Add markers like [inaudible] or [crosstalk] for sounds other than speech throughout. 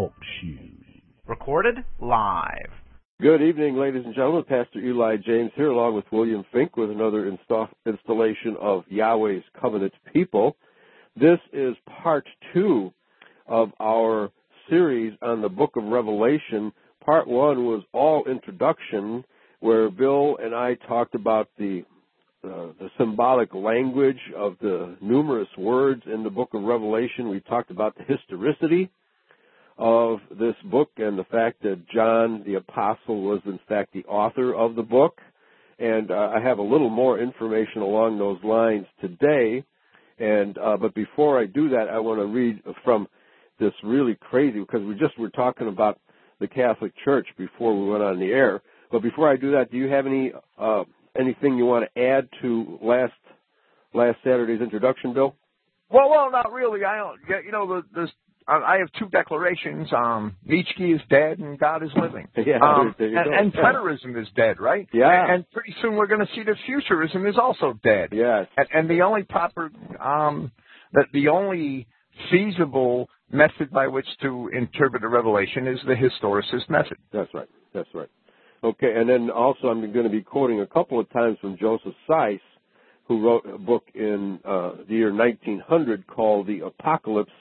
Talk Shoes. Recorded live. Good evening, ladies and gentlemen. Pastor Eli James here, along with William Finck, with another insta- installation of Yahweh's Covenant People. This is part two of our series on the book of Revelation. Part one was all introduction, where Bill and I talked about the uh, the symbolic language of the numerous words in the book of Revelation. We talked about the historicity of this book and the fact that John the Apostle was in fact the author of the book. And uh, I have a little more information along those lines today. And uh, but before I do that, I want to read from this really crazy because we just were talking about the Catholic Church before we went on the air. But before I do that, do you have any uh, anything you want to add to last last Saturday's introduction, Bill? Well, well, not really. I don't. You know, the, the I have two declarations. Um, Nietzsche is dead and God is living. [laughs] Yeah, um, there and, and preterism is dead, right? Yeah. And, and pretty soon we're going to see that futurism is also dead. Yes. And, and the only proper, um, that the only feasible method by which to interpret a revelation is the historicist method. That's right. That's right. Okay, and then also I'm going to be quoting a couple of times from Joseph Seiss, who wrote a book in uh, the year 1900 called The Apocalypse,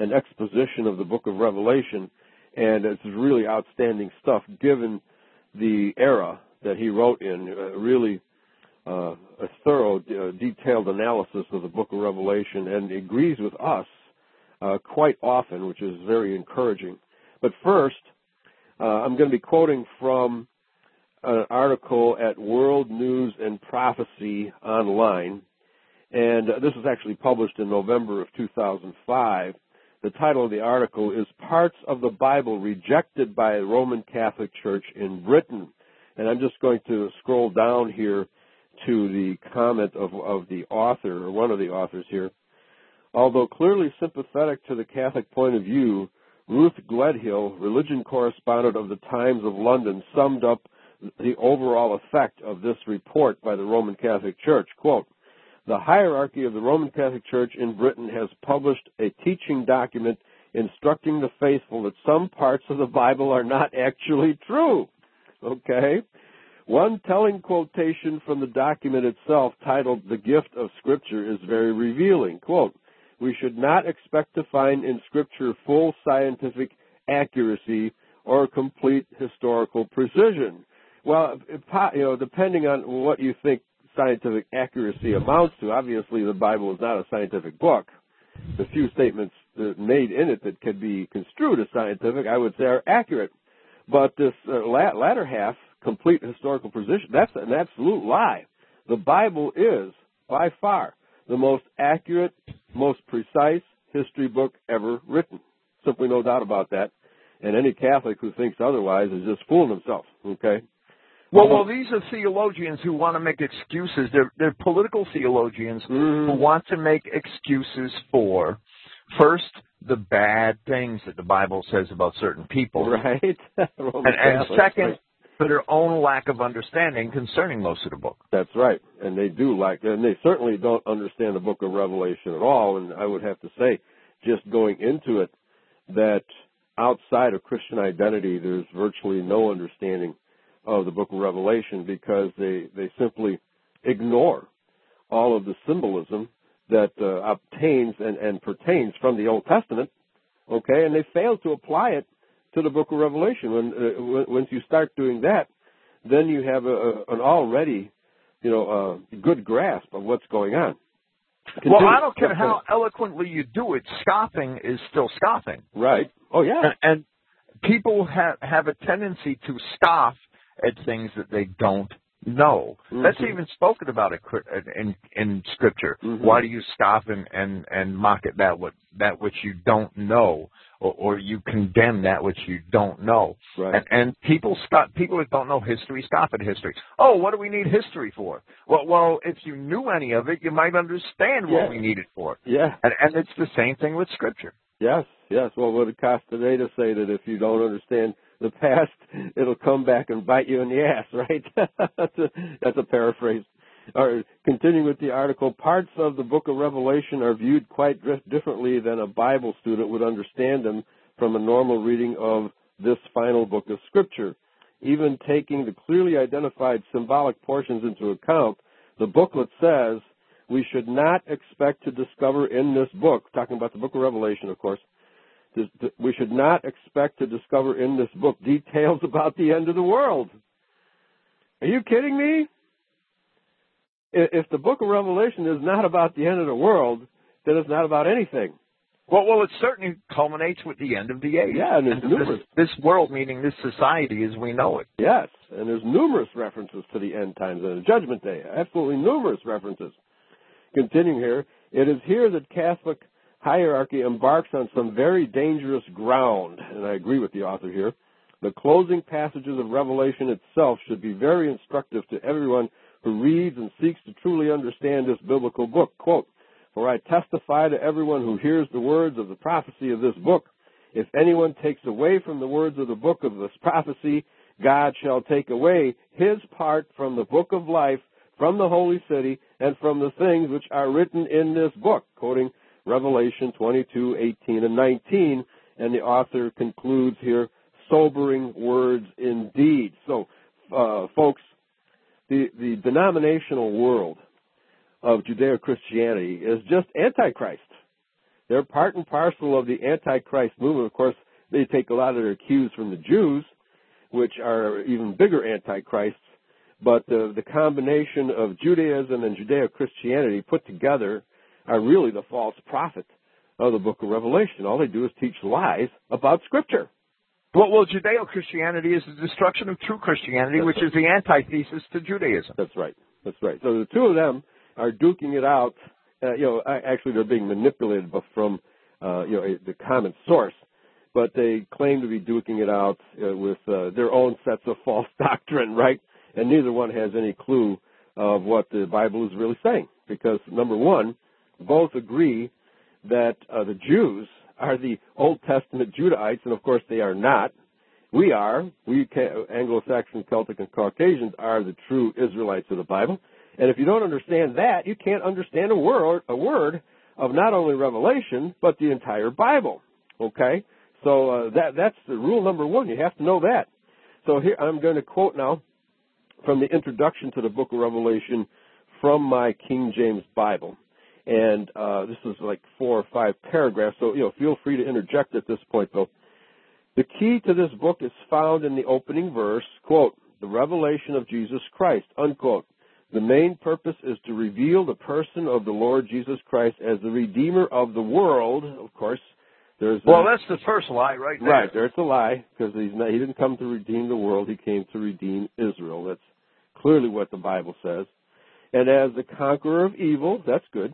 an exposition of the book of Revelation, and it's really outstanding stuff given the era that he wrote in. Uh, really uh, a thorough, uh, detailed analysis of the book of Revelation, and agrees with us uh, quite often, which is very encouraging. But first, uh, I'm going to be quoting from an article at World News and Prophecy Online, and this was actually published in November of 2005. The title of the article is Parts of the Bible Rejected by the Roman Catholic Church in Britain. And I'm just going to scroll down here to the comment of, of the author, or one of the authors here. Although clearly sympathetic to the Catholic point of view, Ruth Gledhill, religion correspondent of the Times of London, summed up the overall effect of this report by the Roman Catholic Church. Quote, the hierarchy of the Roman Catholic Church in Britain has published a teaching document instructing the faithful that some parts of the Bible are not actually true. Okay? One telling quotation from the document itself titled The Gift of Scripture is very revealing. Quote, we should not expect to find in Scripture full scientific accuracy or complete historical precision. Well, you know, depending on what you think scientific accuracy amounts to, obviously the Bible is not a scientific book. The few statements made in it that can be construed as scientific, I would say, are accurate. But this uh, latter half, complete historical precision, that's an absolute lie. The Bible is, by far, the most accurate, most precise history book ever written. Simply no doubt about that. And any Catholic who thinks otherwise is just fooling himself. Okay. Well, well, these are theologians who want to make excuses. They're they're political theologians Mhm. who want to make excuses for first the bad things that the Bible says about certain people, Right. [laughs] And, and second for their own lack of understanding concerning most of the book. That's right. And they do like, and they certainly don't understand the book of Revelation at all. And I would have to say, just going into it, that outside of Christian identity, there's virtually no understanding of the book of Revelation because they, they simply ignore all of the symbolism that uh, obtains and, and pertains from the Old Testament, okay, and they fail to apply it to the book of Revelation. When, uh, when once you start doing that, then you have a, a, an already, you know, uh, good grasp of what's going on. Well, I don't care how eloquently you do it. Scoffing is still scoffing, Right. Oh yeah. and, and people have have a tendency to scoff at things that they don't know. That's Mhm. even spoken about in in Scripture. Mhm. Why do you scoff and and and mock at that what that which you don't know, or, or you condemn that which you don't know? Right. And, and people scoff, people that don't know history scoff at history. Oh, what do we need history for? Well, well, if you knew any of it, you might understand what Yeah. we need it for. Yeah. And, and it's the same thing with Scripture. Yes. Yes. Well, would it cost today to say that if you don't understand the past, it'll come back and bite you in the ass, [laughs] right? that's a that's a paraphrase. Or continuing with the article, parts of the book of Revelation are viewed quite differently than a Bible student would understand them from a normal reading of this final book of Scripture. Even taking the clearly identified symbolic portions into account, the booklet says we should not expect to discover in this book, talking about the book of Revelation, of course, we should not expect to discover in this book details about the end of the world. Are you kidding me? If the book of Revelation is not about the end of the world, then it's not about anything. Well, well, it certainly culminates with the end of the age. Yeah, and there's and numerous. This, this, world, meaning this society as we know it. Yes, and there's numerous references to the end times and the judgment day. Absolutely numerous references. Continuing here, it is here that Catholic hierarchy embarks on some very dangerous ground, and I agree with the author here. The closing passages of Revelation itself should be very instructive to everyone who reads and seeks to truly understand this biblical book. Quote, For I testify to everyone who hears the words of the prophecy of this book. If anyone takes away from the words of the book of this prophecy, God shall take away his part from the book of life, from the holy city, and from the things which are written in this book. Quoting Revelation 22, 18, and 19. And the author concludes here, sobering words indeed. So, uh, folks, the, the denominational world of Judeo-Christianity is just Antichrist. They're part and parcel of the Antichrist movement. Of course, they take a lot of their cues from the Jews, which are even bigger Antichrists. But the, the combination of Judaism and Judeo-Christianity put together are really the false prophets of the book of Revelation. All they do is teach lies about Scripture. Well, well Judeo-Christianity is the destruction of true Christianity, That's which right. is the antithesis to Judaism. That's right. That's right. So the two of them are duking it out. Uh, you know, actually they're being manipulated from, uh, you know, the common source, but they claim to be duking it out uh, with uh, their own sets of false [laughs] doctrine, right? And neither one has any clue of what the Bible is really saying, because number one, both agree that uh, the Jews are the Old Testament Judahites, and of course they are not. We are. We Anglo-Saxon, Celtic, and Caucasians are the true Israelites of the Bible. And if you don't understand that, you can't understand a word, a word of not only Revelation but the entire Bible. Okay, so uh, that that's the rule number one. You have to know that. So here I'm going to quote now from the introduction to the Book of Revelation from my King James Bible and uh, this is like four or five paragraphs. So you know, feel free to interject at this point, though. The key to this book is found in the opening verse, quote, the revelation of Jesus Christ, unquote. The main purpose is to reveal the person of the Lord Jesus Christ as the Redeemer of the world. Of course, there's well, that's the first lie right there. Right, there's a lie because he's not, he didn't come to redeem the world. He came to redeem Israel. That's clearly what the Bible says. And as the conqueror of evil, that's good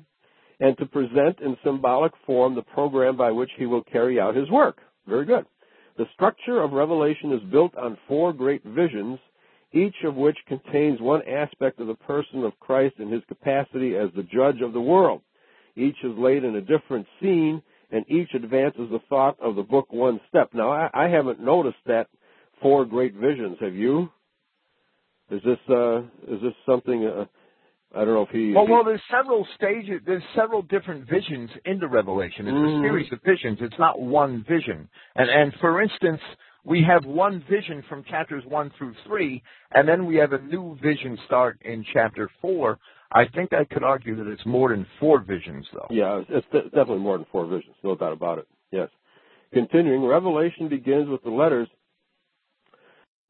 and to present in symbolic form the program by which he will carry out his work. Very good. The structure of Revelation is built on four great visions, each of which contains one aspect of the person of Christ in his capacity as the judge of the world. Each is laid in a different scene, and each advances the thought of the book one step. Now, I, I haven't noticed that four great visions. Have you? Is this uh, is this something? Uh, I don't know if he. Well, well, there's several stages. There's several different visions in the Revelation. It's Mhm. a series of visions. It's not one vision. And and for instance, we have one vision from chapters one through three, and then we have a new vision start in chapter four. I think I could argue that it's more than four visions, though. Yeah, it's de- definitely more than four visions, no doubt about it. Yes. Continuing, Revelation begins with the letters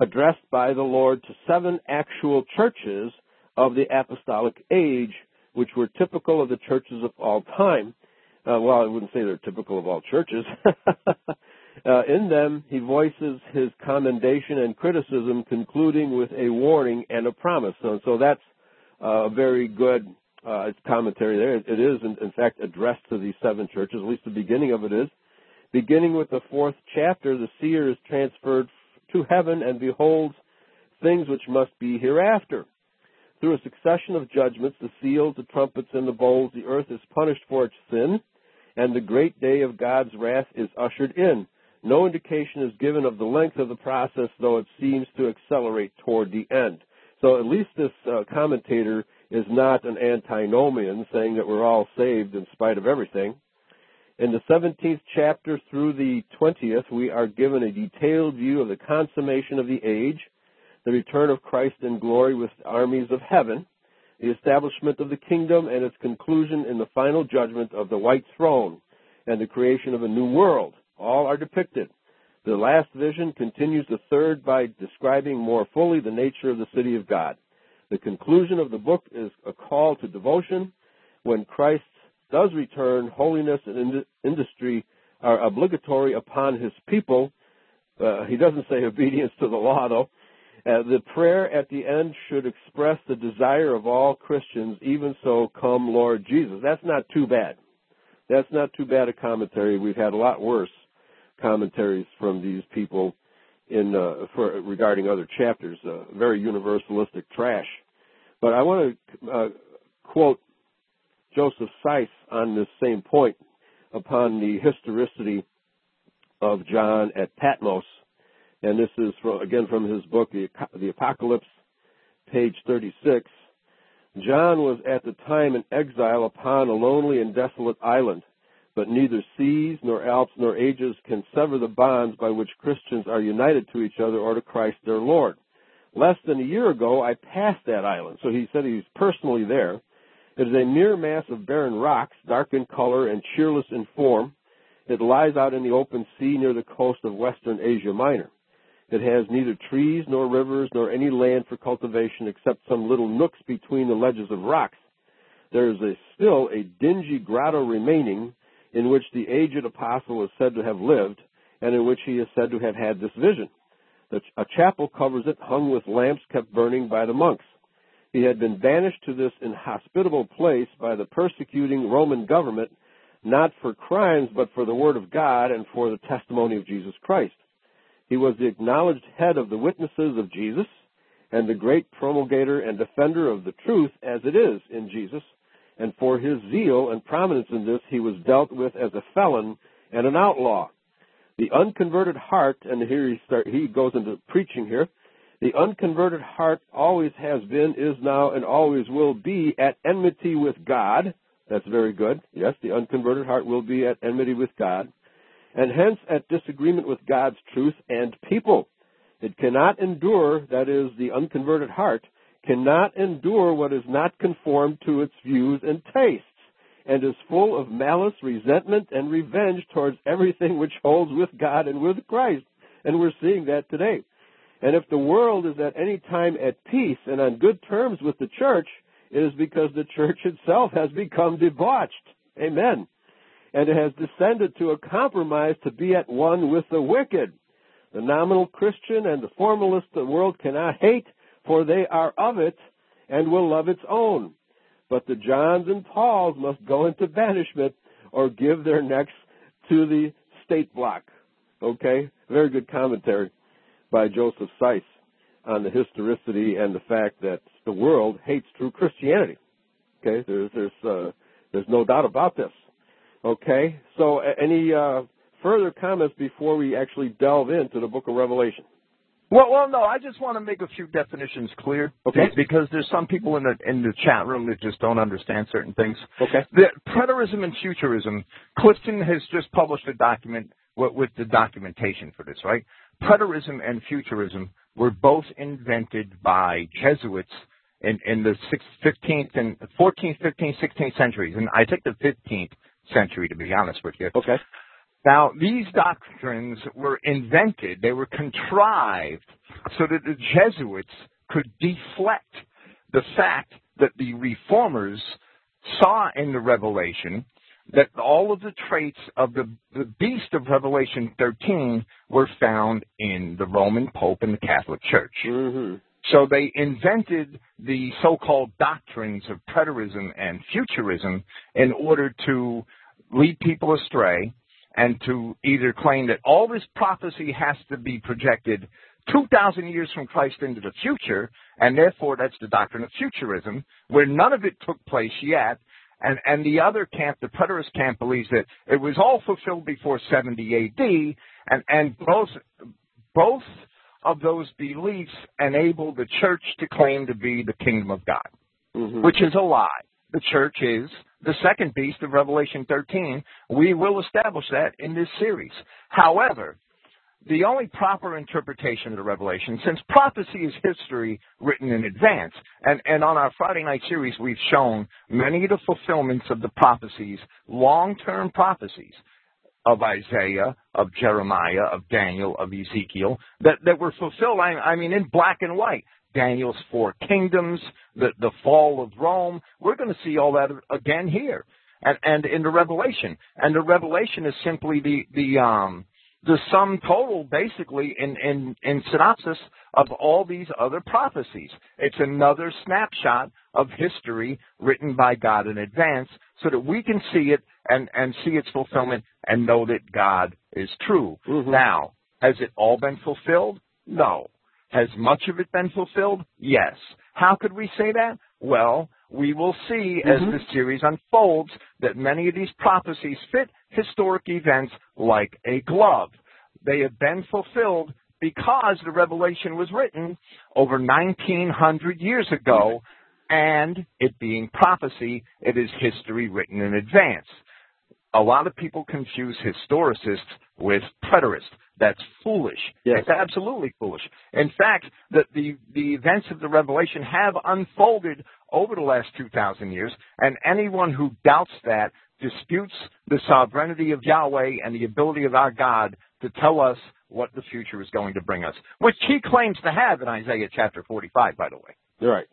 addressed by the Lord to seven actual churches of the apostolic age, which were typical of the churches of all time. Uh, well, I wouldn't say they're typical of all churches. [laughs] uh, in them, he voices his commendation and criticism, concluding with a warning and a promise. So, so that's a very good uh, commentary there. It is, in, in fact, addressed to these seven churches. At least the beginning of it is. Beginning with the fourth chapter, the seer is transferred to heaven and beholds things which must be hereafter. Through a succession of judgments, the seals, the trumpets, and the bowls, the earth is punished for its sin, and the great day of God's wrath is ushered in. No indication is given of the length of the process, though it seems to accelerate toward the end. So at least this uh, commentator is not an antinomian saying that we're all saved in spite of everything. In the 17th chapter through the 20th, we are given a detailed view of the consummation of the age, the return of Christ in glory with armies of heaven, the establishment of the kingdom and its conclusion in the final judgment of the white throne, and the creation of a new world. All are depicted. The last vision continues the third by describing more fully the nature of the city of God. The conclusion of the book is a call to devotion. When Christ does return, holiness and industry are obligatory upon his people. Uh, he doesn't say obedience to the law, though. Uh, the prayer at the end should express the desire of all Christians, even so, come Lord Jesus. That's not too bad. That's not too bad a commentary. We've had a lot worse commentaries from these people in uh, for regarding other chapters. Uh, very universalistic trash. But I want to uh, quote Joseph Seiss on this same point upon the historicity of John at Patmos and this is from, again from his book, the, the Apocalypse, page 36. John was at the time in exile upon a lonely and desolate island, but neither seas nor Alps nor ages can sever the bonds by which Christians are united to each other or to Christ their Lord. Less than a year ago, I passed that island, so he said he's personally there. It is a mere mass of barren rocks, dark in color and cheerless in form. It lies out in the open sea near the coast of western Asia Minor. It has neither trees nor rivers nor any land for cultivation except some little nooks between the ledges of rocks. There is a, still a dingy grotto remaining in which the aged apostle is said to have lived and in which he is said to have had this vision. A chapel covers it hung with lamps kept burning by the monks. He had been banished to this inhospitable place by the persecuting Roman government, not for crimes, but for the word of God and for the testimony of Jesus Christ. He was the acknowledged head of the witnesses of Jesus and the great promulgator and defender of the truth as it is in Jesus. And for his zeal and prominence in this, he was dealt with as a felon and an outlaw. The unconverted heart, and here he, start, he goes into preaching here, the unconverted heart always has been, is now, and always will be at enmity with God. That's very good. Yes, the unconverted heart will be at enmity with God and hence at disagreement with God's truth and people. It cannot endure, that is, the unconverted heart, cannot endure what is not conformed to its views and tastes, and is full of malice, resentment, and revenge towards everything which holds with God and with Christ. And we're seeing that today. And if the world is at any time at peace and on good terms with the church, it is because the church itself has become debauched. Amen and it has descended to a compromise to be at one with the wicked. The nominal Christian and the formalist the world cannot hate, for they are of it and will love its own. But the Johns and Pauls must go into banishment or give their necks to the state block. Okay? Very good commentary by Joseph Seiss on the historicity and the fact that the world hates true Christianity. Okay? There's, there's, uh, there's no doubt about this. Okay, so any uh, further comments before we actually delve into the book of Revelation? Well, well, no. I just want to make a few definitions clear. Okay. Because there's some people in the in the chat room that just don't understand certain things. Okay. The preterism and futurism. Clifton has just published a document with, with the documentation for this. Right. Preterism and futurism were both invented by Jesuits in in the 15th and 14th, 15th, 16th centuries, and I think the 15th century, to be honest with you. Okay. Now, these doctrines were invented, they were contrived so that the Jesuits could deflect the fact that the reformers saw in the revelation that all of the traits of the, the beast of Revelation 13 were found in the Roman Pope and the Catholic Church. Mm-hmm. So they invented the so-called doctrines of preterism and futurism in order to lead people astray and to either claim that all this prophecy has to be projected 2,000 years from Christ into the future, and therefore that's the doctrine of futurism, where none of it took place yet, and, and the other camp, the preterist camp, believes that it was all fulfilled before 70 AD, and, and both, both of those beliefs enable the church to claim to be the kingdom of God, mm-hmm. which is a lie. The church is the second beast of Revelation 13. We will establish that in this series. However, the only proper interpretation of the revelation, since prophecy is history written in advance, and, and on our Friday night series we've shown many of the fulfillments of the prophecies, long-term prophecies of Isaiah, of Jeremiah, of Daniel, of Ezekiel, that, that were fulfilled, I, I mean, in black and white. Daniel's four kingdoms, the, the fall of Rome. We're going to see all that again here. And, and in the Revelation. And the Revelation is simply the, the, um, the sum total, basically, in, in, in synopsis of all these other prophecies. It's another snapshot of history written by God in advance so that we can see it and, and see its fulfillment and know that God is true. Mhm. Now, has it all been fulfilled? No. Has much of it been fulfilled? Yes. How could we say that? Well, we will see as Mhm. the series unfolds that many of these prophecies fit historic events like a glove. They have been fulfilled because the revelation was written over 1900 years ago and it being prophecy, it is history written in advance. A lot of people confuse historicists with preterists. That's foolish. Yes. It's absolutely foolish. In fact, the, the, the events of the Revelation have unfolded over the last 2,000 years, and anyone who doubts that disputes the sovereignty of Yahweh and the ability of our God to tell us what the future is going to bring us, which he claims to have in Isaiah chapter 45, by the way. Right.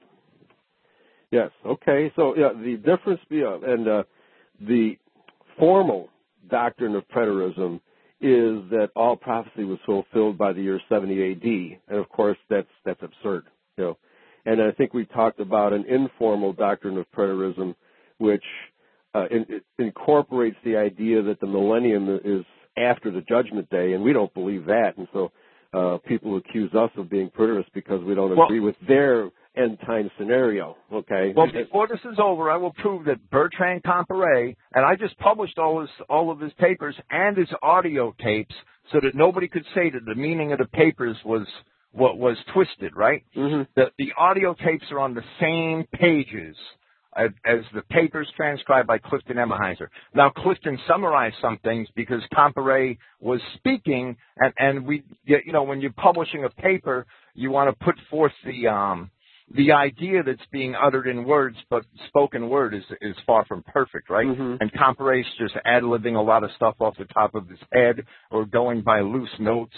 Yes. Okay. So yeah, the difference be uh, and uh, the formal doctrine of preterism is that all prophecy was fulfilled by the year 70 A.D. And of course, that's that's absurd. You know. And I think we talked about an informal doctrine of preterism, which uh, in, it incorporates the idea that the millennium is after the judgment day, and we don't believe that. And so uh, people accuse us of being preterists because we don't Well- agree with their end time scenario. Okay. Well, before this is over, I will prove that Bertrand Comparet, and I just published all his all of his papers and his audio tapes, so that nobody could say that the meaning of the papers was what was twisted. Right? Mhm. The the audio tapes are on the same pages as, the papers transcribed by Clifton Emahiser. Now, Clifton summarized some things because Comparet was speaking, and and we, you know, when you're publishing a paper, you want to put forth the um the idea that's being uttered in words, but spoken word is is far from perfect, right? Mhm. And Comparet's just ad libbing a lot of stuff off the top of his head or going by loose notes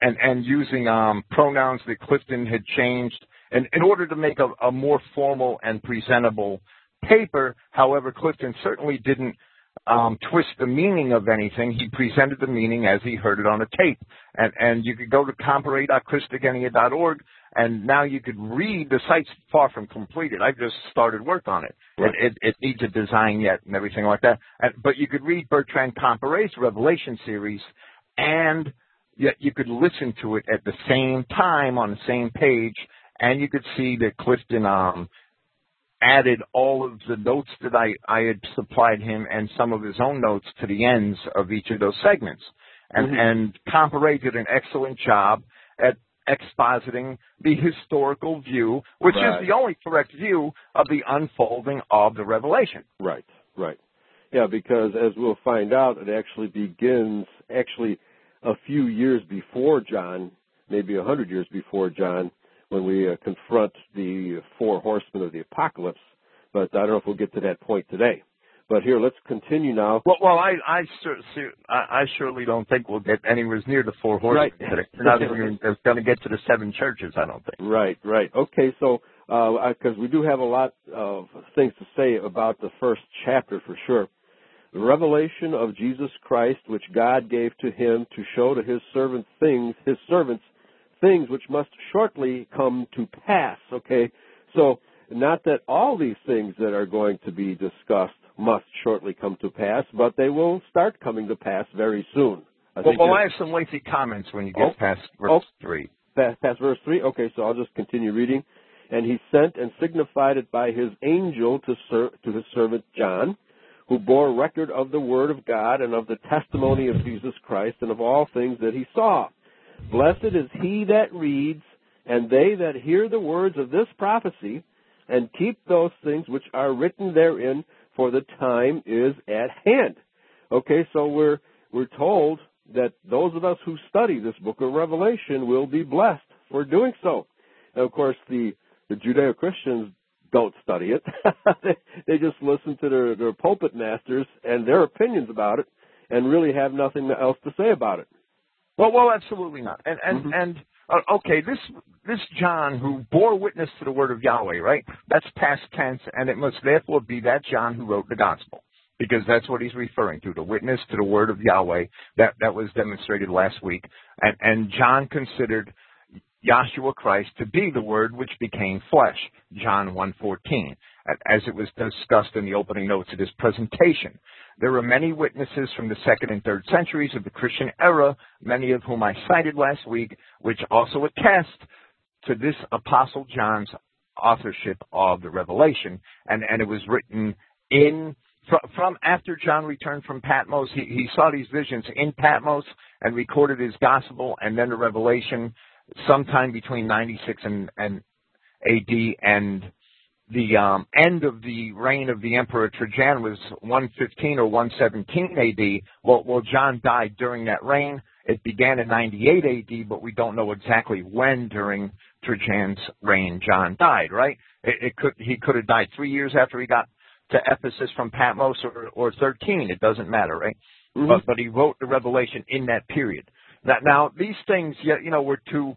and and using um, pronouns that Clifton had changed, and in order to make a, a more formal and presentable paper. However, Clifton certainly didn't um, twist the meaning of anything. He presented the meaning as he heard it on a tape, and and you could go to comparet.christogenea.org, and now you could read the site's far from completed. I've just started work on it. Right. It, it, it needs a design yet and everything like that. And, but you could read Bertrand Comparet's Revelation series, and yet you could listen to it at the same time on the same page, and you could see that Clifton um, added all of the notes that I, I had supplied him and some of his own notes to the ends of each of those segments. And, Mhm. and Comparet did an excellent job at expositing the historical view, which Right. is the only correct view of the unfolding of the revelation. Right, right. Yeah, because as we'll find out, it actually begins actually a few years before John, maybe a hundred years before John, when we uh, confront the four horsemen of the apocalypse. But I don't know if we'll get to that point today. But here, let's continue now. Well, well, I, I, sur- sur- I, I surely don't think we'll get anywhere near the four horsemen Right. today. We're not even going to get to the seven churches, I don't think. Right, right. Okay, so because we do have a lot of things to say about the first chapter for sure. The revelation of Jesus Christ, which God gave to him to show to his servants things, his servants things which must shortly come to pass. Okay, so not that all these things that are going to be discussed must shortly come to pass, but they will start coming to pass very soon. I Well, well, I have some lengthy comments when you get Oh. past verse Oh. three. past, past verse 3? Okay, so I'll just continue reading. And he sent and signified it by his angel to, ser- to his servant John, who bore record of the word of God and of the testimony of Jesus Christ and of all things that he saw. Blessed is he that reads, and they that hear the words of this prophecy, and keep those things which are written therein, for the time is at hand. Okay, so we're we're told that those of us who study this book of Revelation will be blessed for doing so. And of course, the the Judeo Christians don't study it; they, [laughs] they just listen to their, their pulpit masters and their opinions about it, and really have nothing else to say about it. Well, well, absolutely not. And and Mhm. and uh, okay, this this John who bore witness to the word of Yahweh, right? That's past tense, and it must therefore be that John who wrote the gospel, because that's what he's referring to, the witness to the word of Yahweh. That that was demonstrated last week, and and John considered Yahshua Christ to be the Word which became flesh, John 1.14, as it was discussed in the opening notes of this presentation. There are many witnesses from the second and third centuries of the Christian era, many of whom I cited last week, which also attest to this Apostle John's authorship of the Revelation, and, and it was written in from, from after John returned from Patmos, he, he saw these visions in Patmos and recorded his gospel, and then the Revelation sometime between 96 and, and AD and the um, end of the reign of the Emperor Trajan was 115 or 117 AD. Well, well, John died during that reign. It began in 98 AD, but we don't know exactly when during Trajan's reign John died. Right? It, it could he could have died three years after he got to Ephesus from Patmos, or, or 13. It doesn't matter, right? Mhm. But but he wrote the Revelation in that period. Now, now these things, you know, were to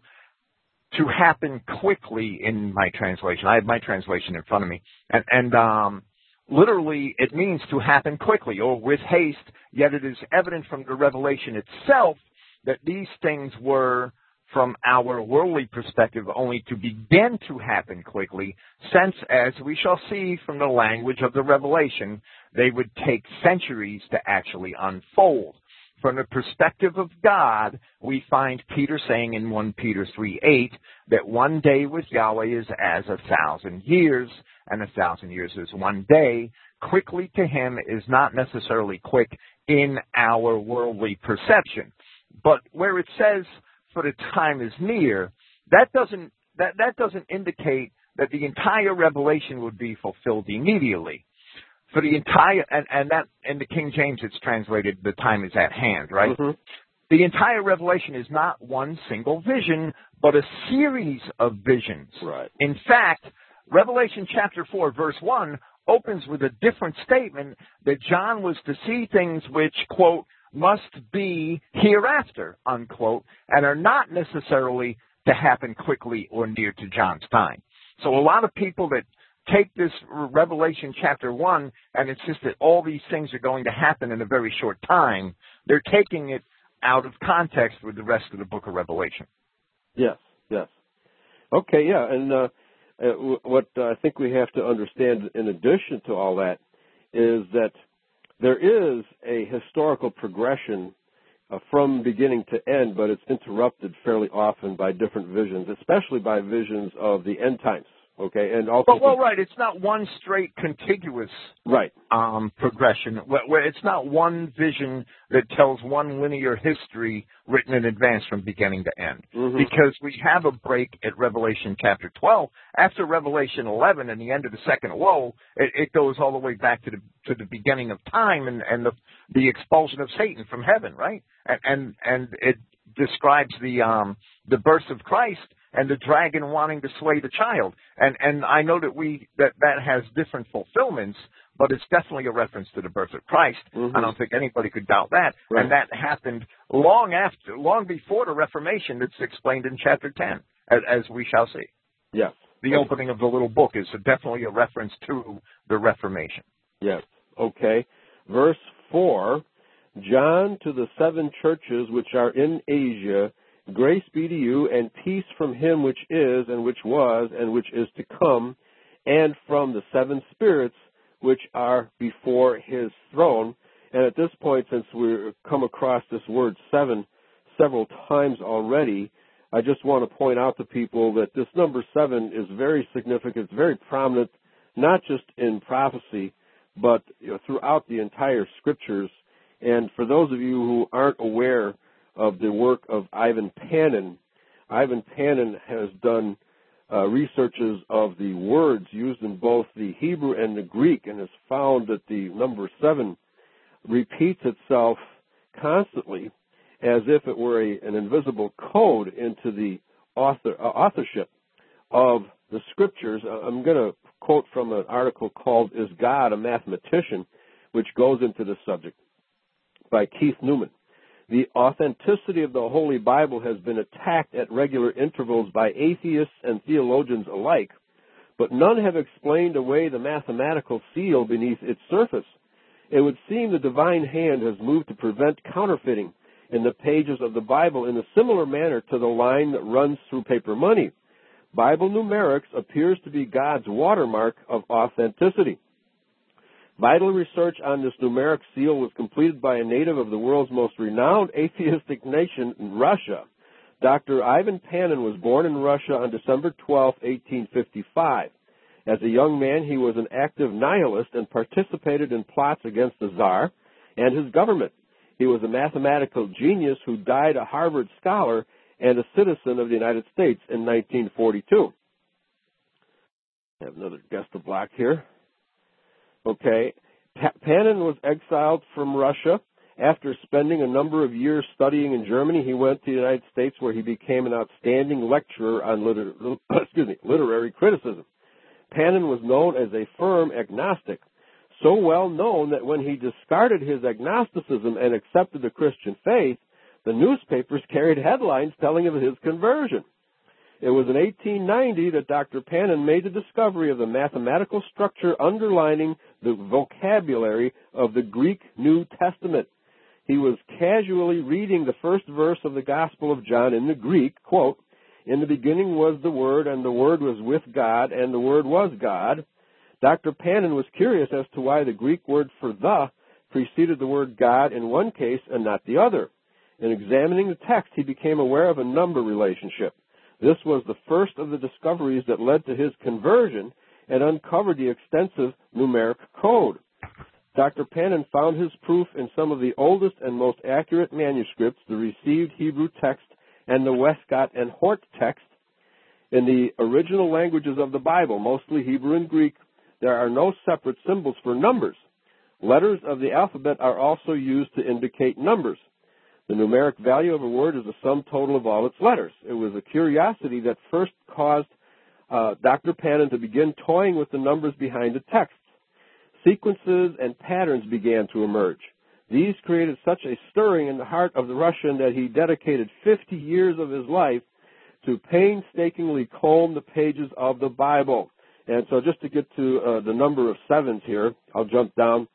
to happen quickly in my translation. I have my translation in front of me, and and um, literally it means to happen quickly or with haste. Yet it is evident from the revelation itself that these things were, from our worldly perspective, only to begin to happen quickly, since, as we shall see from the language of the revelation, they would take centuries to actually unfold. From the perspective of God, we find Peter saying in 1 Peter 3 8 that one day with Yahweh is as a thousand years, and a thousand years is one day. Quickly to him is not necessarily quick in our worldly perception. But where it says for the time is near, that doesn't that, that doesn't indicate that the entire revelation would be fulfilled immediately for the entire and, and that in the King James it's translated the time is at hand, right? Mhm. The entire revelation is not one single vision, but a series of visions. Right. In fact, Revelation chapter 4 verse 1 opens with a different statement that John was to see things which, quote, must be hereafter, unquote, and are not necessarily to happen quickly or near to John's time. So a lot of people that take this Revelation chapter 1 and insist that all these things are going to happen in a very short time, they're taking it out of context with the rest of the book of Revelation. Yes, yes. Okay, yeah, and uh, uh, what I think we have to understand in addition to all that is that there is a historical progression uh, from beginning to end, but it's interrupted fairly often by different visions, especially by visions of the end times. Okay, and also Well, well, right. It's not one straight contiguous right, um, progression. It's not one vision that tells one linear history written in advance from beginning to end. Mhm. Because we have a break at Revelation chapter 12. After Revelation 11 and the end of the second woe, it, it goes all the way back to the to the beginning of time and, and the the expulsion of Satan from heaven, right? And and, and it describes the um, the birth of Christ and the dragon wanting to slay the child. And and I know that we that that has different fulfillments, but it's definitely a reference to the birth of Christ. Mhm. I don't think anybody could doubt that. Right. And that happened long after, long before the Reformation. That's explained in chapter ten, as, as we shall see. yes, The opening of the little book is definitely a reference to the Reformation. Yes. Okay. Verse 4 John to the seven churches which are in Asia, grace be to you and peace from him which is and which was and which is to come, and from the seven spirits which are before his throne. And at this point, since we've come across this word seven several times already, I just want to point out to people that this number seven is very significant, very prominent, not just in prophecy, but you know, throughout the entire scriptures. And for those of you who aren't aware of the work of Ivan Panin, Ivan Panin has done uh, researches of the words used in both the Hebrew and the Greek and has found that the number seven repeats itself constantly as if it were a, an invisible code into the author, uh, authorship of the scriptures. Uh, I'm going to quote from an article called Is God a Mathematician, which goes into the subject by Keith Newman. The authenticity of the Holy Bible has been attacked at regular intervals by atheists and theologians alike, but none have explained away the mathematical seal beneath its surface. It would seem the divine hand has moved to prevent counterfeiting in the pages of the Bible in a similar manner to the line that runs through paper money. Bible numerics appears to be God's watermark of authenticity. Vital research on this numeric seal was completed by a native of the world's most renowned atheistic nation, Russia. Dr. Ivan Panin was born in Russia on December 12, 1855. As a young man, he was an active nihilist and participated in plots against the Tsar and his government. He was a mathematical genius who died a Harvard scholar and a citizen of the United States in 1942. I have another guest of black here. Okay. Panin was exiled from Russia. After spending a number of years studying in Germany, he went to the United States where he became an outstanding lecturer on liter- [coughs] me, literary criticism. Panin was known as a firm agnostic, so well known that when he discarded his agnosticism and accepted the Christian faith, the newspapers carried headlines telling of his conversion. It was in 1890 that Dr. Panin made the discovery of the mathematical structure underlining the vocabulary of the Greek New Testament. He was casually reading the first verse of the Gospel of John in the Greek, quote, In the beginning was the Word, and the Word was with God, and the Word was God. Dr. Panin was curious as to why the Greek word for the preceded the word God in one case and not the other. In examining the text, he became aware of a number relationship. This was the first of the discoveries that led to his conversion and uncovered the extensive numeric code. Dr. Panin found his proof in some of the oldest and most accurate manuscripts, the received Hebrew text and the Westcott and Hort text. In the original languages of the Bible, mostly Hebrew and Greek, there are no separate symbols for numbers. Letters of the alphabet are also used to indicate numbers. The numeric value of a word is the sum total of all its letters. It was a curiosity that first caused uh, Dr. Panin to begin toying with the numbers behind the texts. Sequences and patterns began to emerge. These created such a stirring in the heart of the Russian that he dedicated 50 years of his life to painstakingly comb the pages of the Bible. And so just to get to uh, the number of sevens here, I'll jump down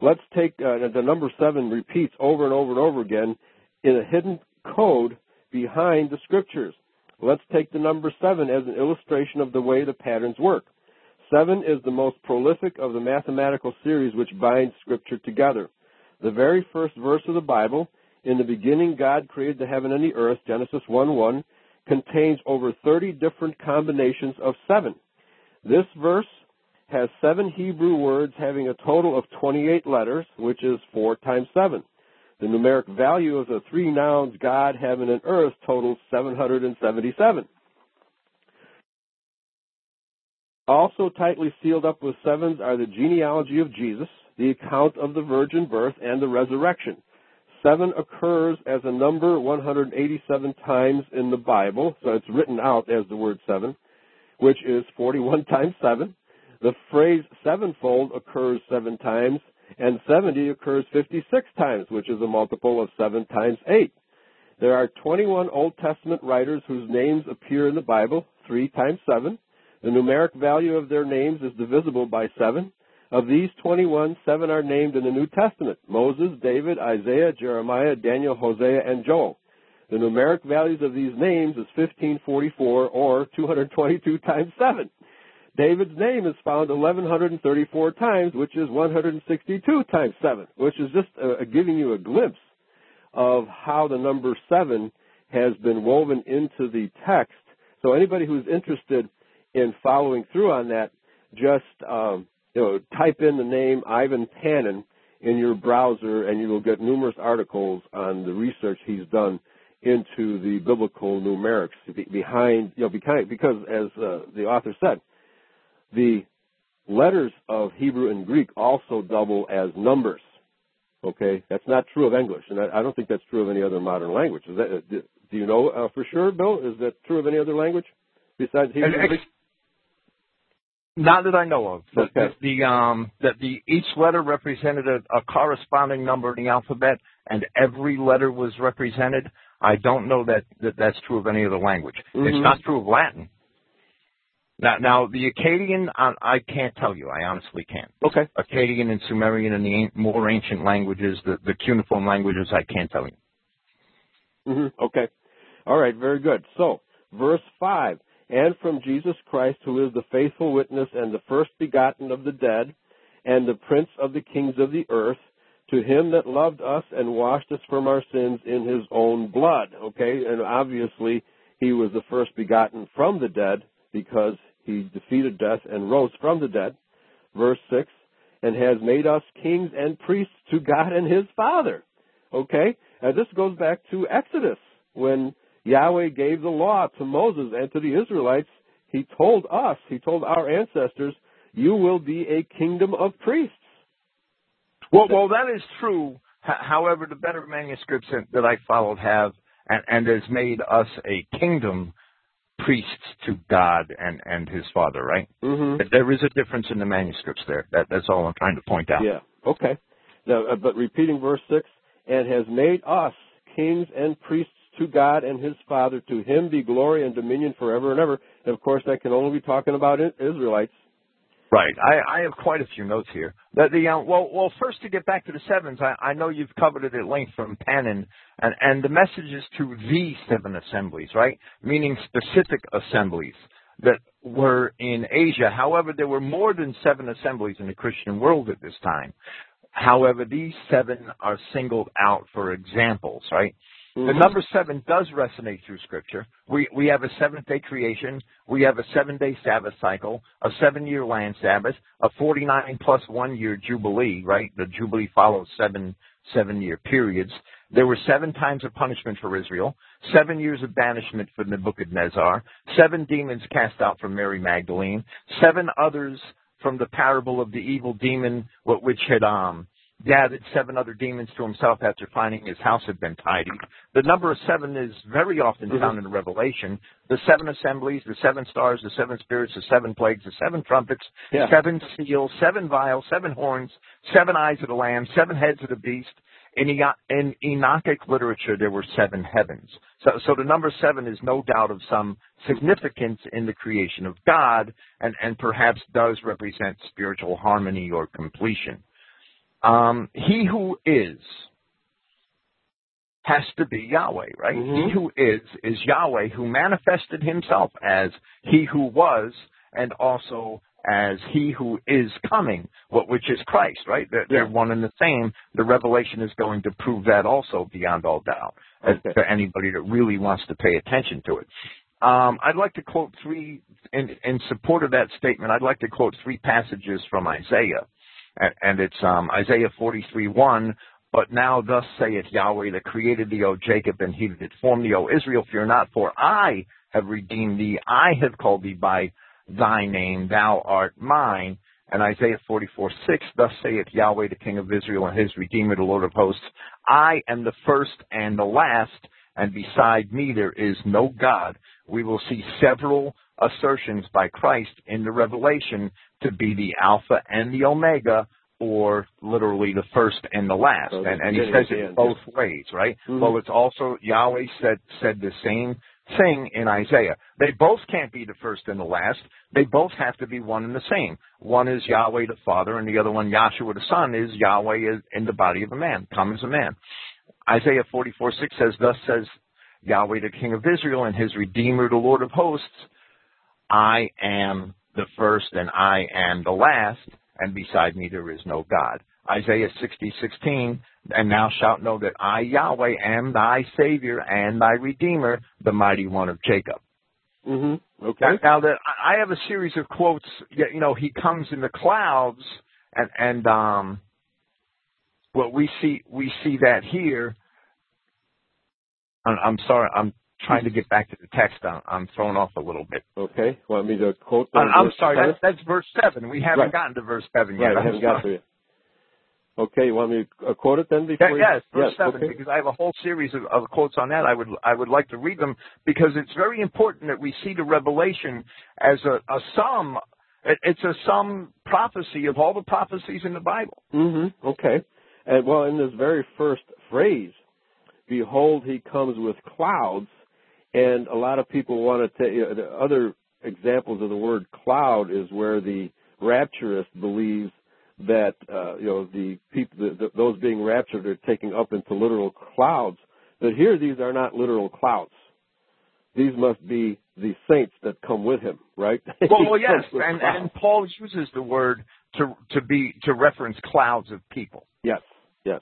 let's take uh, the number seven repeats over and over and over again in a hidden code behind the scriptures. Let's take the number seven as an illustration of the way the patterns work. Seven is the most prolific of the mathematical series which binds scripture together. The very first verse of the Bible, in the beginning God created the heaven and the earth, Genesis 1 1, contains over 30 different combinations of seven. This verse has seven Hebrew words having a total of 28 letters, which is 4 times 7. The numeric value of the three nouns God, heaven, and earth totals 777. Also tightly sealed up with sevens are the genealogy of Jesus, the account of the virgin birth, and the resurrection. Seven occurs as a number 187 times in the Bible, so it's written out as the word seven, which is 41 [laughs] times 7. The phrase sevenfold occurs seven times, and 70 occurs 56 times, which is a multiple of 7 times 8. There are 21 Old Testament writers whose names appear in the Bible, 3 times 7. The numeric value of their names is divisible by 7. Of these 21, 7 are named in the New Testament Moses, David, Isaiah, Jeremiah, Daniel, Hosea, and Joel. The numeric values of these names is 1544 or 222 times 7. David's name is found 1134 times, which is 162 times 7, which is just uh, giving you a glimpse of how the number 7 has been woven into the text. So anybody who's interested in following through on that, just um, you know, type in the name Ivan Panin in your browser, and you will get numerous articles on the research he's done into the biblical numerics behind, you know, because as uh, the author said, the letters of Hebrew and Greek also double as numbers. Okay, that's not true of English, and I, I don't think that's true of any other modern language. Is that, do, do you know uh, for sure, Bill? Is that true of any other language besides Hebrew? And Greek? Not that I know of. Okay. That the um that the each letter represented a, a corresponding number in the alphabet, and every letter was represented. I don't know that, that that's true of any other language. Mm-hmm. It's not true of Latin. Now, now the Akkadian, I, I can't tell you. I honestly can't. Okay. Akkadian and Sumerian and the more ancient languages, the, the cuneiform languages, I can't tell you. Mm-hmm. Okay. All right. Very good. So, verse five, and from Jesus Christ, who is the faithful witness and the first begotten of the dead, and the prince of the kings of the earth, to him that loved us and washed us from our sins in his own blood. Okay, and obviously he was the first begotten from the dead because he defeated death and rose from the dead. Verse 6, and has made us kings and priests to God and his Father. Okay, and this goes back to Exodus when Yahweh gave the law to Moses and to the Israelites. He told us, he told our ancestors, you will be a kingdom of priests. Well, well, that is true. However, the better manuscripts that I followed have and, and has made us a kingdom priests to God and and His Father, right? Mm-hmm. There is a difference in the manuscripts there. That that's all I'm trying to point out. Yeah. Okay. Now, uh, but repeating verse six, and has made us kings and priests to God and His Father. To Him be glory and dominion forever and ever. And of course, that can only be talking about Israelites. Right. I, I have quite a few notes here. The, the uh, well, well, first to get back to the sevens, I, I know you've covered it at length from Panin, and and the message is to the seven assemblies, right? Meaning specific assemblies that were in Asia. However, there were more than seven assemblies in the Christian world at this time. However, these seven are singled out for examples, right? Mm-hmm. The number seven does resonate through Scripture. We we have a seventh day creation. We have a seven day Sabbath cycle, a seven year land Sabbath, a 49 plus one year Jubilee, right? The Jubilee follows seven seven year periods. There were seven times of punishment for Israel, seven years of banishment for Nebuchadnezzar, seven demons cast out from Mary Magdalene, seven others from the parable of the evil demon, which had um gathered seven other demons to himself after finding his house had been tidied. The number of seven is very often mm-hmm. found in Revelation. The seven assemblies, the seven stars, the seven spirits, the seven plagues, the seven trumpets, yeah. seven seals, seven vials, seven horns, seven eyes of the Lamb, seven heads of the beast. In, in Enochic literature, there were seven heavens. So, so the number seven is no doubt of some significance in the creation of God and, and perhaps does represent spiritual harmony or completion. Um, he who is has to be Yahweh, right? Mm-hmm. He who is is Yahweh who manifested himself as he who was and also as he who is coming, which is Christ, right? They're, they're one and the same. The revelation is going to prove that also beyond all doubt okay. for anybody that really wants to pay attention to it. Um, I'd like to quote three, in, in support of that statement, I'd like to quote three passages from Isaiah and it's um, Isaiah 43:1. But now thus saith Yahweh that created thee, O Jacob, and he that did form thee, O Israel, fear not, for I have redeemed thee. I have called thee by thy name. Thou art mine. And Isaiah 44:6, thus saith Yahweh, the King of Israel, and his Redeemer, the Lord of hosts, I am the first and the last, and beside me there is no God. We will see several assertions by Christ in the Revelation to be the Alpha and the Omega, or literally the first and the last. So and, and he says it both ways, right? Mm-hmm. Well, it's also Yahweh said said the same thing in Isaiah. They both can't be the first and the last. They both have to be one and the same. One is Yahweh the Father, and the other one, Yahshua the Son, is Yahweh in the body of a man, come as a man. Isaiah 44 6 says, Thus says Yahweh the King of Israel and his Redeemer, the Lord of hosts, I am the first and I am the last, and beside me there is no God. Isaiah 60:16, and thou shalt know that I Yahweh am thy Savior and thy Redeemer, the mighty one of Jacob. Mm-hmm. Okay. Now that I have a series of quotes, you know, he comes in the clouds, and and um, well, we see we see that here. I'm sorry. I'm trying to get back to the text. I'm, I'm thrown off a little bit. Okay. Want me to quote? I'm, I'm sorry. seven? That's, that's verse seven. We haven't Right. gotten to verse seven yet. Right, I haven't got to it. Okay, you want me to uh, quote it then Yeah, before? you- yes, verse seven, okay. because I have a whole series of, of quotes on that. I would I would like to read them because it's very important that we see the revelation as a, a sum. It, it's a sum prophecy of all the prophecies in the Bible. Mm-hmm. Okay. And well, in this very first phrase, behold, he comes with clouds, and a lot of people want to take you know, other examples of the word cloud is where the rapturist believes that uh, you know the people, the, the, those being raptured, are taken up into literal clouds. But here, these are not literal clouds. These must be the saints that come with him, right? [laughs] Well, well yes, and, clouds. and Paul uses the word to to be to reference clouds of people. Yes, yes.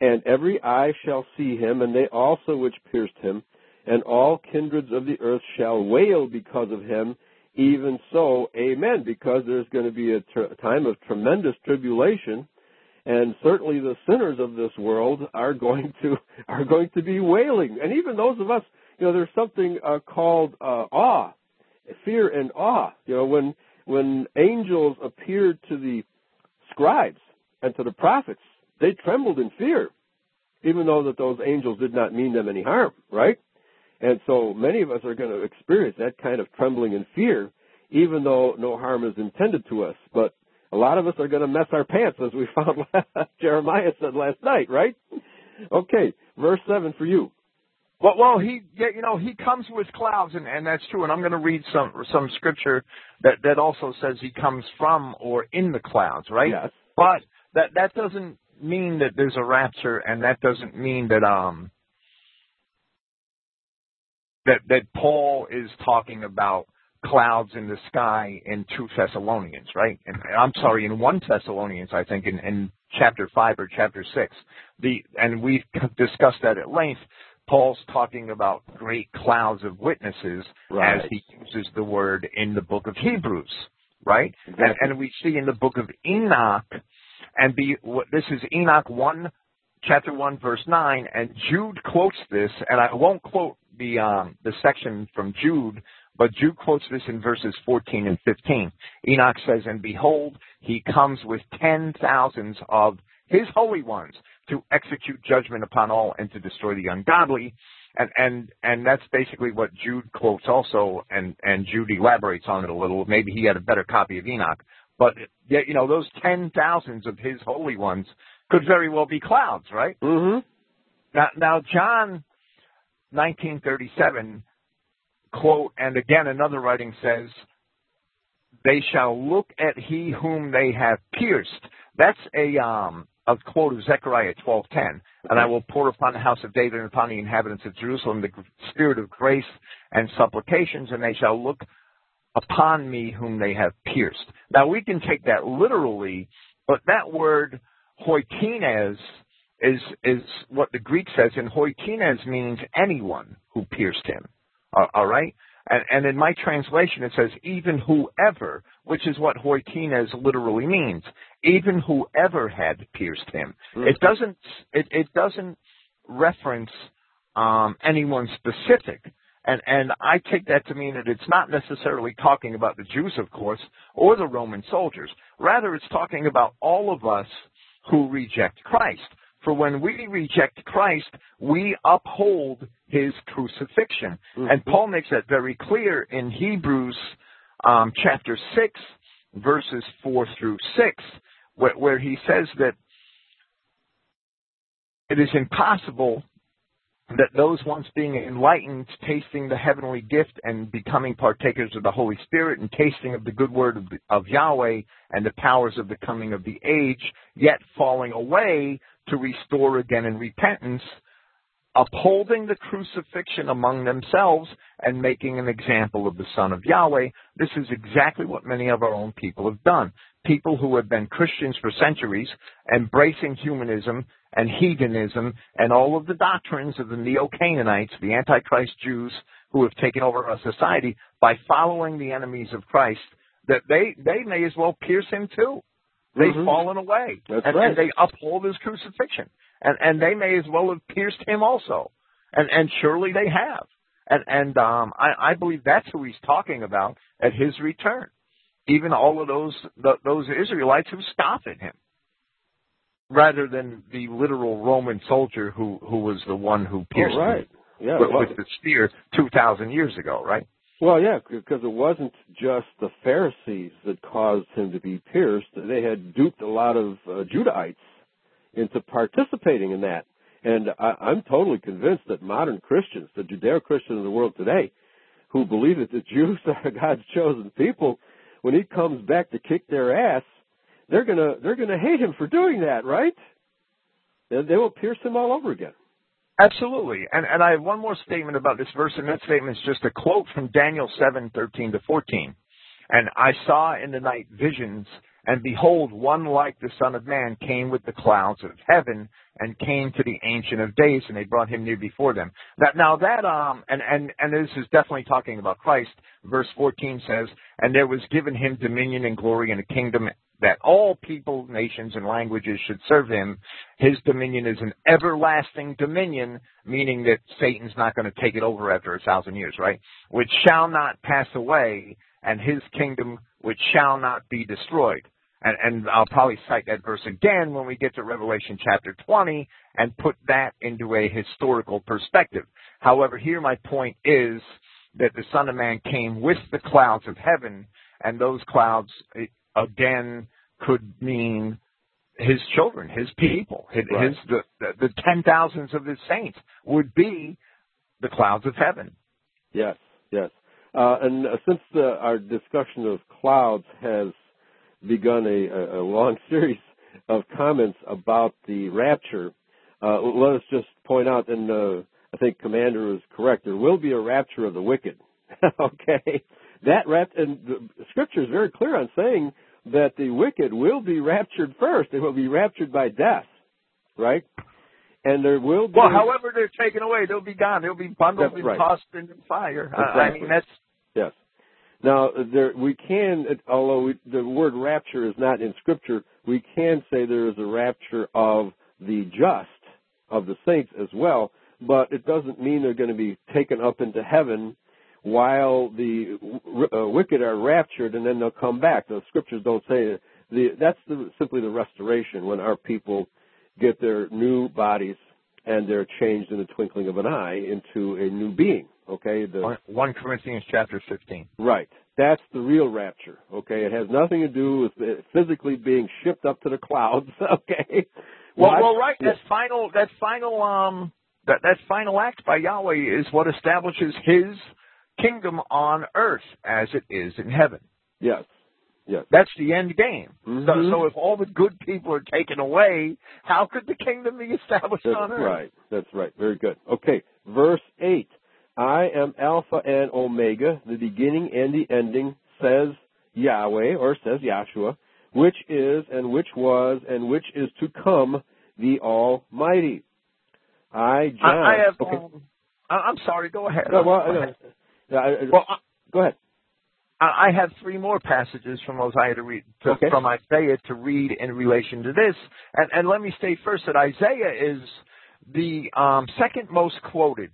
And every eye shall see him, and they also which pierced him, and all kindreds of the earth shall wail because of him. Even so, amen, because there's going to be a tr- time of tremendous tribulation, and certainly the sinners of this world are going to [laughs] are going to be wailing, and even those of us, you know, there's something uh, called uh, awe, fear and awe. You know, when when angels appeared to the scribes and to the prophets, they trembled in fear, even though that those angels did not mean them any harm, right? And so many of us are going to experience that kind of trembling and fear, even though no harm is intended to us. But a lot of us are going to mess our pants, as we [laughs] found Jeremiah said last night, right? Okay, verse seven for you. Well, well, he, you know, he comes with clouds, and, and that's true. And I'm going to read some some scripture that that also says he comes from or in the clouds, right? Yes. But that that doesn't mean that there's a rapture, and that doesn't mean that um that that Paul is talking about clouds in the sky in two Thessalonians, right? And I'm sorry, in one Thessalonians, I think in, in chapter five or chapter six. The and we've discussed that at length. Paul's talking about great clouds of witnesses Right. as he uses the word in the book of Hebrews, right? Exactly. And, and we see in the book of Enoch, and be what- this is Enoch one, chapter one, verse nine, and Jude quotes this, and I won't quote the um, the section from Jude, but Jude quotes this in verses 14 and 15. Enoch says, "And behold, he comes with ten thousands of his holy ones to execute judgment upon all and to destroy the ungodly." And and and that's basically what Jude quotes also, and and Jude elaborates on it a little. Maybe he had a better copy of Enoch, but yet you know those ten thousands of his holy ones could very well be clouds, right? Mm-hmm. Now, now John 1937 quote, and again another writing says, "They shall look at he whom they have pierced." That's a um a quote of Zechariah 12:10, and I will pour upon the house of David and upon the inhabitants of Jerusalem the spirit of grace and supplications, and they shall look upon me whom they have pierced. Now we can take that literally, but that word hoitines is is what the Greek says, and hoitines means anyone who pierced him. Uh, all right, and, and in my translation it says even whoever, which is what hoitines literally means. Even whoever had pierced him. Mhm. It doesn't. It, it doesn't reference um, anyone specific. And, and I take that to mean that it's not necessarily talking about the Jews, of course, or the Roman soldiers. Rather, it's talking about all of us who reject Christ. For when we reject Christ, we uphold his crucifixion. Mhm. And Paul makes that very clear in Hebrews um, chapter 6, verses 4 through 6, where, where he says that it is impossible that those once being enlightened, tasting the heavenly gift and becoming partakers of the Holy Spirit and tasting of the good word of, of Yahweh and the powers of the coming of the age, yet falling away to restore again in repentance, upholding the crucifixion among themselves and making an example of the Son of Yahweh. This is exactly what many of our own people have done. People who have been Christians for centuries, embracing humanism and heathenism and all of the doctrines of the Neo-Canaanites, the Antichrist Jews who have taken over our society by following the enemies of Christ, that they, they may as well pierce him too. They've Mhm. fallen away. That's and, right. and they uphold his crucifixion. And, and they may as well have pierced him also. and and surely they have, and and um, I, I believe that's who he's talking about at his return. Even all of those the, those Israelites who scoff at him, rather than the literal Roman soldier who who was the one who pierced oh, right. him Yeah, with, well, with the spear two thousand years ago, right? well, yeah, because it wasn't just the Pharisees that caused him to be pierced. They had duped a lot of uh, Judahites into participating in that. And I, I'm totally convinced that modern Christians, the Judeo-Christians of the world today, who believe that the Jews [laughs] are God's chosen people, when he comes back to kick their ass, they're gonna they're gonna hate him for doing that, right? They, they will pierce him all over again. Absolutely. And and I have one more statement about this verse, and that statement is just a quote from Daniel seven thirteen to fourteen. And I saw in the night visions, and behold, one like the Son of Man came with the clouds of heaven, and came to the Ancient of Days, and they brought him near before them. That now that um and and and this is definitely talking about Christ. Verse fourteen says, and there was given him dominion and glory and a kingdom that all people, nations, and languages should serve him. His dominion is an everlasting dominion, meaning that Satan's not going to take it over after a thousand years, right? Which shall not pass away, and his kingdom which shall not be destroyed. And, and I'll probably cite that verse again when we get to Revelation chapter 20 and put that into a historical perspective. However, here my point is that the Son of Man came with the clouds of heaven, and those clouds, eh, again, could mean his children, his people, his, Right. his the, the, the ten thousands of his saints would be the clouds of heaven. Yes, yes. Uh, and uh, since our discussion of clouds has begun a, a, long [laughs] series of comments about the rapture, uh, let us just point out, and uh, I think Comparet is correct, there will be a rapture of the wicked. [laughs] okay? That rap- and the scripture is very clear on saying that the wicked will be raptured first. They will be raptured by death, right? And there will be Well, however they're taken away, they'll be gone. They'll be bundled and right. tossed into fire. I- I mean, that's Yes. Now, there we can, although we, the word rapture is not in Scripture, we can say there is a rapture of the just, of the saints as well, but it doesn't mean they're going to be taken up into heaven while the uh, wicked are raptured and then they'll come back. The Scriptures don't say. The, that's the, simply the restoration when our people get their new bodies and they're changed in the twinkling of an eye into a new being. Okay, the one- 1 Corinthians chapter 15. Right. That's the real rapture. Okay. It has nothing to do with physically being shipped up to the clouds. [laughs] Okay. Well, I- well, right. That final, that final, um, that that final act by Yahweh is what establishes His kingdom on earth as it is in heaven. Yes. Yes. That's the end game. Mhm. So, so if all the good people are taken away, how could the kingdom be established That's on earth? right. That's right. Very good. Okay. Verse 8. I am Alpha and Omega, the beginning and the ending, says Yahweh, or says Yahshua, which is and which was and which is to come, the Almighty. I, John. I, I have. Okay. Um, I, I'm sorry. Go ahead. No, well, Go ahead. Well, I- go ahead. I I have three more passages from Isaiah to read to, Okay. from Isaiah to read in relation to this, and, and let me state first that Isaiah is the um, second most quoted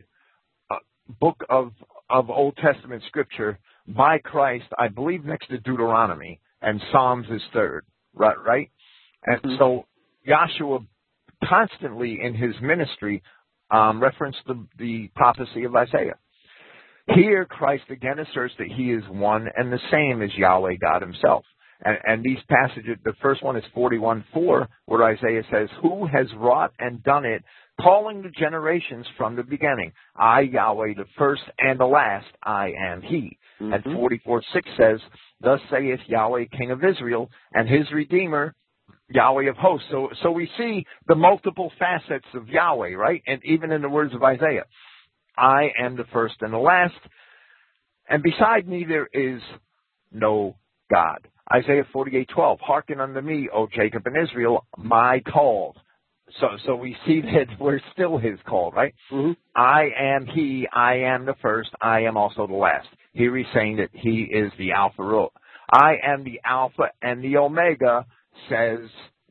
book of of Old Testament scripture by Christ, I believe, next to Deuteronomy, and Psalms is third. Right, right, and Mhm. so Joshua constantly in his ministry um, referenced the the prophecy of Isaiah. Here, Christ again asserts that he is one and the same as Yahweh God himself. And, and these passages, the first one is 41 4, where Isaiah says, Who has wrought and done it, calling the generations from the beginning? I, Yahweh, the first and the last, I am he. And Mhm. 44.6 says, Thus saith Yahweh, King of Israel, and his Redeemer, Yahweh of hosts. So, so we see the multiple facets of Yahweh, right? And even in the words of Isaiah. I am the first and the last, and beside me there is no God. Isaiah 48:12. Hearken unto me, O Jacob and Israel, my called. So, so we see [laughs] that we're still His called, right? Mhm. I am He. I am the first. I am also the last. Here He's saying that He is the Alpha. Ro- I am the Alpha and the Omega, says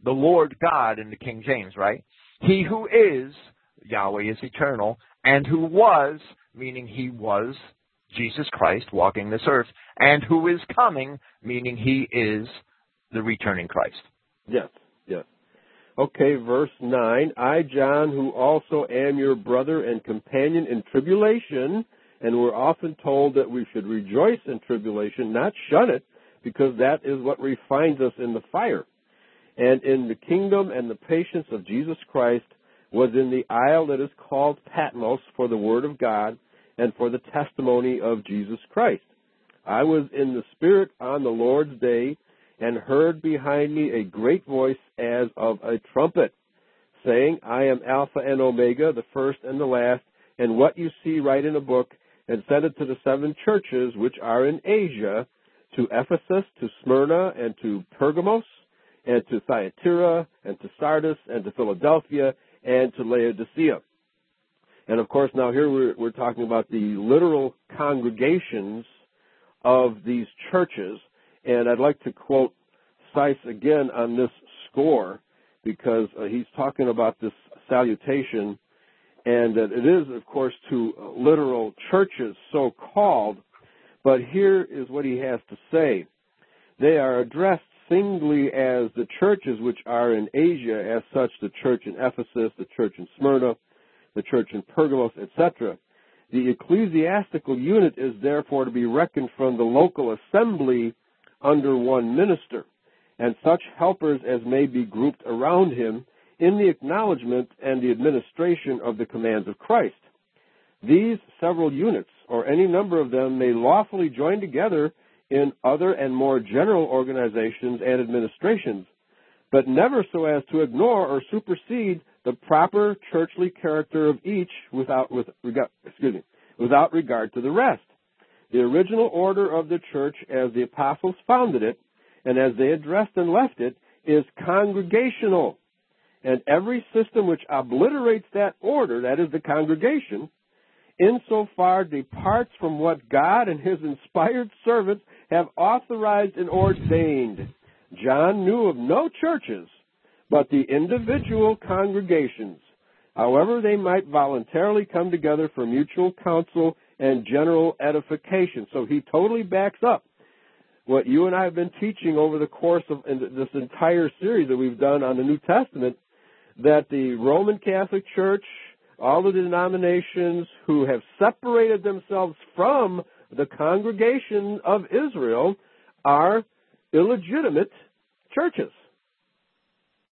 the Lord God in the King James, right? He who is Yahweh is eternal, and who was, meaning he was Jesus Christ walking this earth, and who is coming, meaning he is the returning Christ. Yes. Okay, verse 9. I, John, who also am your brother and companion in tribulation, and we're often told that we should rejoice in tribulation, not shun it, because that is what refines us in the fire. And in the kingdom and the patience of Jesus Christ was in the isle that is called Patmos for the word of God and for the testimony of Jesus Christ. I was in the Spirit on the Lord's day and heard behind me a great voice as of a trumpet, saying, I am Alpha and Omega, the first and the last, and what you see write in a book, and send it to the seven churches which are in Asia, to Ephesus, to Smyrna, and to Pergamos, and to Thyatira, and to Sardis, and to Philadelphia, and to Laodicea. And of course, now here we're, we're talking about the literal congregations of these churches and I'd like to quote Seiss again on this score because uh, he's talking about this salutation and that it is, of course, to literal churches, so called. But here is what he has to say. They are addressed singly as the churches which are in Asia, as such, the church in Ephesus, the church in Smyrna, the church in Pergamos, etc. The ecclesiastical unit is therefore to be reckoned from the local assembly under one minister, and such helpers as may be grouped around him in the acknowledgement and the administration of the commands of Christ. These several units, or any number of them, may lawfully join together in other and more general organizations and administrations, but never so as to ignore or supersede the proper churchly character of each without, with, excuse me, without regard to the rest. The original order of the church as the apostles founded it and as they addressed and left it is congregational. And every system which obliterates that order, that is the congregation, insofar departs from what God and his inspired servants have authorized and ordained. John knew of no churches, but the individual congregations, however they might voluntarily come together for mutual counsel and general edification. So he totally backs up what you and I have been teaching over the course of this entire series that we've done on the New Testament, that the Roman Catholic Church, all the denominations who have separated themselves from the congregation of Israel are illegitimate churches.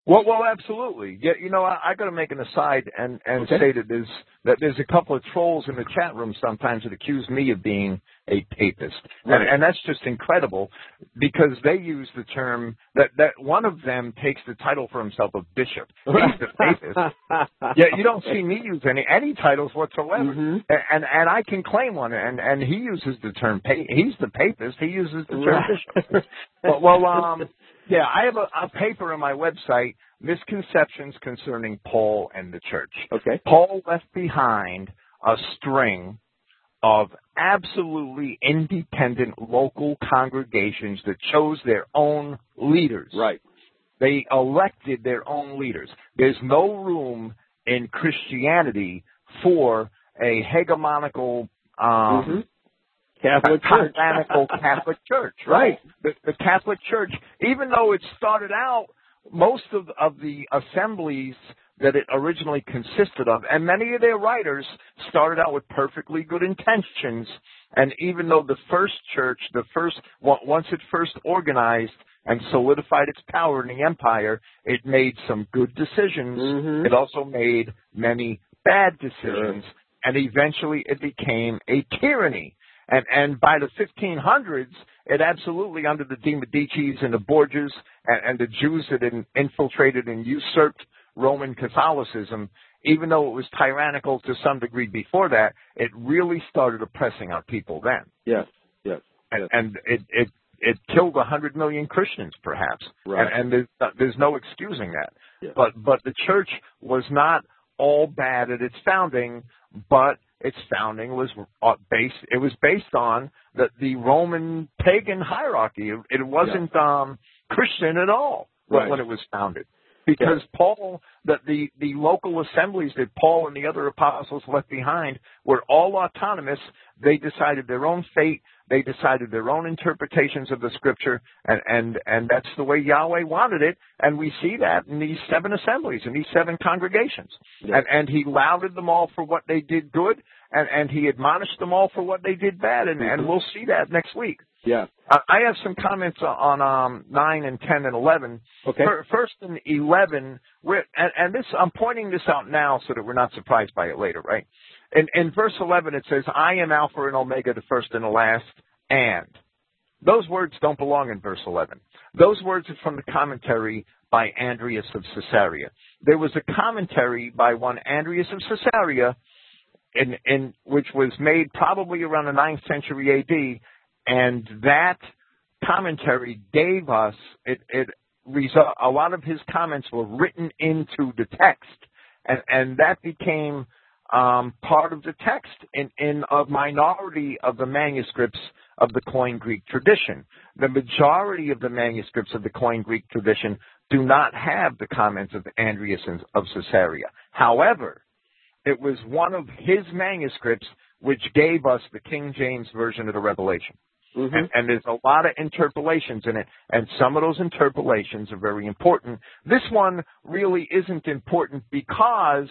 Well, well, absolutely. Yeah, you know, I, I got to make an aside and and okay. say that there's that there's a couple of trolls in the chat room sometimes that accuse me of being a papist, right. and, and that's just incredible because they use the term that that one of them takes the title for himself of bishop. He's the papist. [laughs] yeah, you don't see me use any any titles whatsoever, mm-hmm. and and I can claim one, and and he uses the term pa- he's the papist. He uses the term right. bishop. well, well, um. [laughs] Yeah, I have a, a paper on my website, Misconceptions Concerning Paul and the Church. Okay. Paul left behind a string of absolutely independent local congregations that chose their own leaders. Right. They elected their own leaders. There's no room in Christianity for a hegemonical um, mm-hmm. Catholic Church. Catholic Church, right? The, the Catholic Church, even though it started out, most of, of the assemblies that it originally consisted of, and many of their writers started out with perfectly good intentions, and even though the first church, the first, once it first organized and solidified its power in the empire, it made some good decisions. Mm-hmm. It also made many bad decisions, sure. and eventually it became a tyranny. And, and by the 1500s, it absolutely, under the De Medicis and the Borgias and, and the Jews that had infiltrated and usurped Roman Catholicism, even though it was tyrannical to some degree before that, it really started oppressing our people then. Yes, yes. And, yes. and it, it, it killed a hundred million Christians, perhaps. Right. And, and there's, there's no excusing that. Yes. But, but the church was not all bad at its founding, but its founding was uh, based it was based on the the Roman pagan hierarchy. It, wasn't yeah. um Christian at all right. when it was founded. Because Paul, the, the the local assemblies that Paul and the other apostles left behind were all autonomous. They decided their own fate. They decided their own interpretations of the scripture, and and and that's the way Yahweh wanted it. And we see that in these seven assemblies, in these seven congregations. Yeah. And and he lauded them all for what they did good, and and he admonished them all for what they did bad. And mm-hmm. and we'll see that next week. Yeah. I I have some comments on um, 9 and 10 and 11. Okay. Fir- First in 11, we're, and, and this I'm pointing this out now so that we're not surprised by it later, right? In, in verse 11 it says, "I am Alpha and Omega, the first and the last," and those words don't belong in verse 11. Those words are from the commentary by Andreas of Caesarea. There was a commentary by one Andreas of Caesarea, in, in which was made probably around the 9th century AD, and that commentary gave us it. it result, a lot of his comments were written into the text, and and that became um, part of the text in in a minority of the manuscripts of the Koine Greek tradition. The majority of the manuscripts of the Koine Greek tradition do not have the comments of Andreas of Caesarea. However, it was one of his manuscripts which gave us the King James version of the Revelation. Mhm. And, and there's a lot of interpolations in it, and some of those interpolations are very important. This one really isn't important because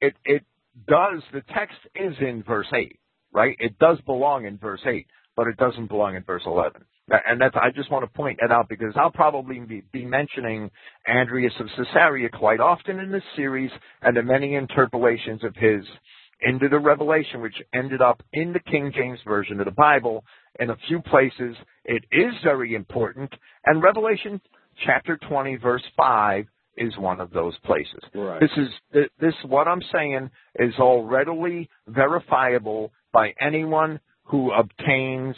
it it does the text is in verse eight, right? It does belong in verse eight, but it doesn't belong in verse eleven. And that's I just want to point that out because I'll probably be, be mentioning Andreas of Caesarea quite often in this series, and the many interpolations of his into the Revelation, which ended up in the King James Version of the Bible. In a few places, it is very important, and Revelation chapter 20, verse 5 is one of those places. Right. This is this what I'm saying is all readily verifiable by anyone who obtains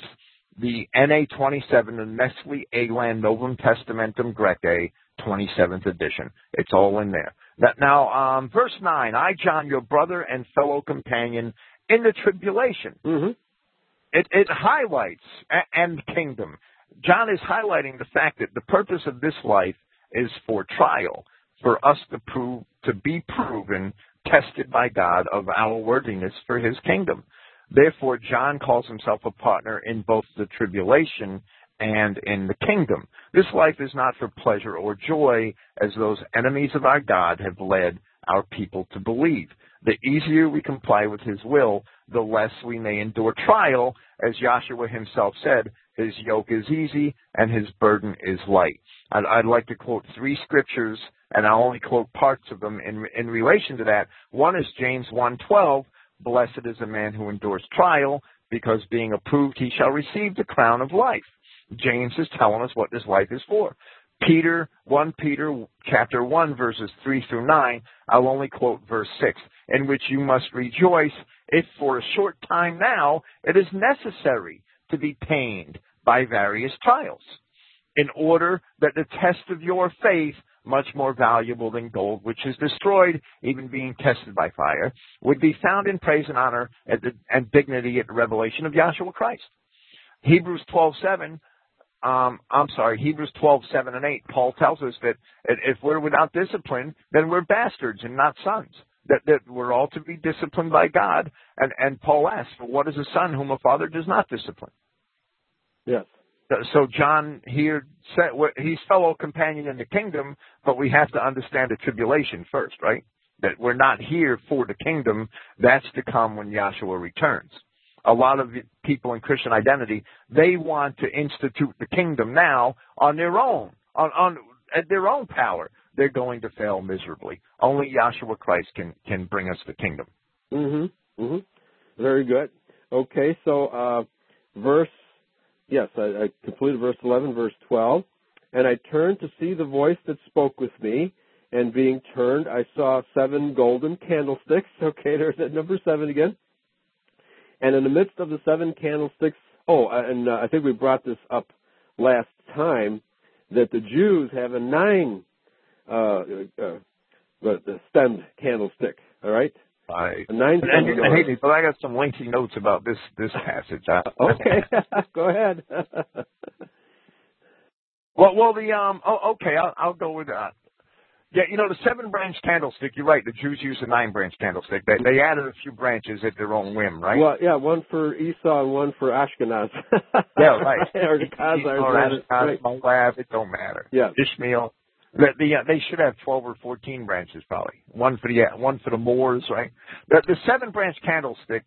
the NA 27, the Nestle Aland Novum Testamentum Graece 27th edition. It's all in there. That now, um, verse nine. I, John, your brother and fellow companion in the tribulation. Mhm. It, it highlights and kingdom. John is highlighting the fact that the purpose of this life is for trial, for us to prove to be proven, tested by God of our worthiness for His kingdom. Therefore, John calls himself a partner in both the tribulation and in the kingdom. This life is not for pleasure or joy, as those enemies of our God have led our people to believe. The easier we comply with his will, the less we may endure trial, as Joshua himself said, his yoke is easy and his burden is light. I'd, I'd like to quote three scriptures, and I'll only quote parts of them in, in relation to that. One is James 1.12, Blessed is a man who endures trial, because being approved he shall receive the crown of life. James is telling us what this life is for. Peter, 1 Peter chapter 1 verses 3 through 9, I'll only quote verse 6, in which you must rejoice if for a short time now it is necessary to be pained by various trials, in order that the test of your faith, much more valuable than gold, which is destroyed, even being tested by fire, would be found in praise and honor and, dignity at the revelation of Yahshua Christ. Hebrews 12:7 um, I'm sorry, Hebrews 12, 7 and 8, Paul tells us that if we're without discipline, then we're bastards and not sons. That, that we're all to be disciplined by God. And, and Paul asks, what is a son whom a father does not discipline? Yes. So John here said, he's fellow companion in the kingdom, but we have to understand the tribulation first, right? That we're not here for the kingdom. That's to come when Yahshua returns a lot of people in Christian identity, they want to institute the kingdom now on their own, on, on at their own power. They're going to fail miserably. Only Yahshua Christ can can bring us the kingdom. Mhm. Mhm. Very good. Okay, so uh, verse yes, I, I completed verse eleven, verse twelve, and I turned to see the voice that spoke with me, and being turned, I saw seven golden candlesticks. [laughs] Okay, there's that number seven again. And in the midst of the seven candlesticks, oh, and uh, I think we brought this up last time that the Jews have a nine uh, uh, the stemmed candlestick. All right, I, a nine. and gonna hate me, but I got some lengthy notes about this this passage. Uh, [laughs] okay, [laughs] go ahead. [laughs] well, well, the um, oh, okay, I'll, I'll go with that. Yeah, you know the seven branch candlestick. You're right. The Jews use a nine branch candlestick. They, they added a few branches at their own whim, right? Well, yeah, one for Esau and one for Ashkenaz. [laughs] yeah, right. [laughs] or the Khazars. Or. Ashkenaz, Moab. It don't matter. Yeah. Ishmael. The, the, uh, they should have twelve or fourteen branches, probably. One for the uh, one for the Moors, right? The, the seven branch candlestick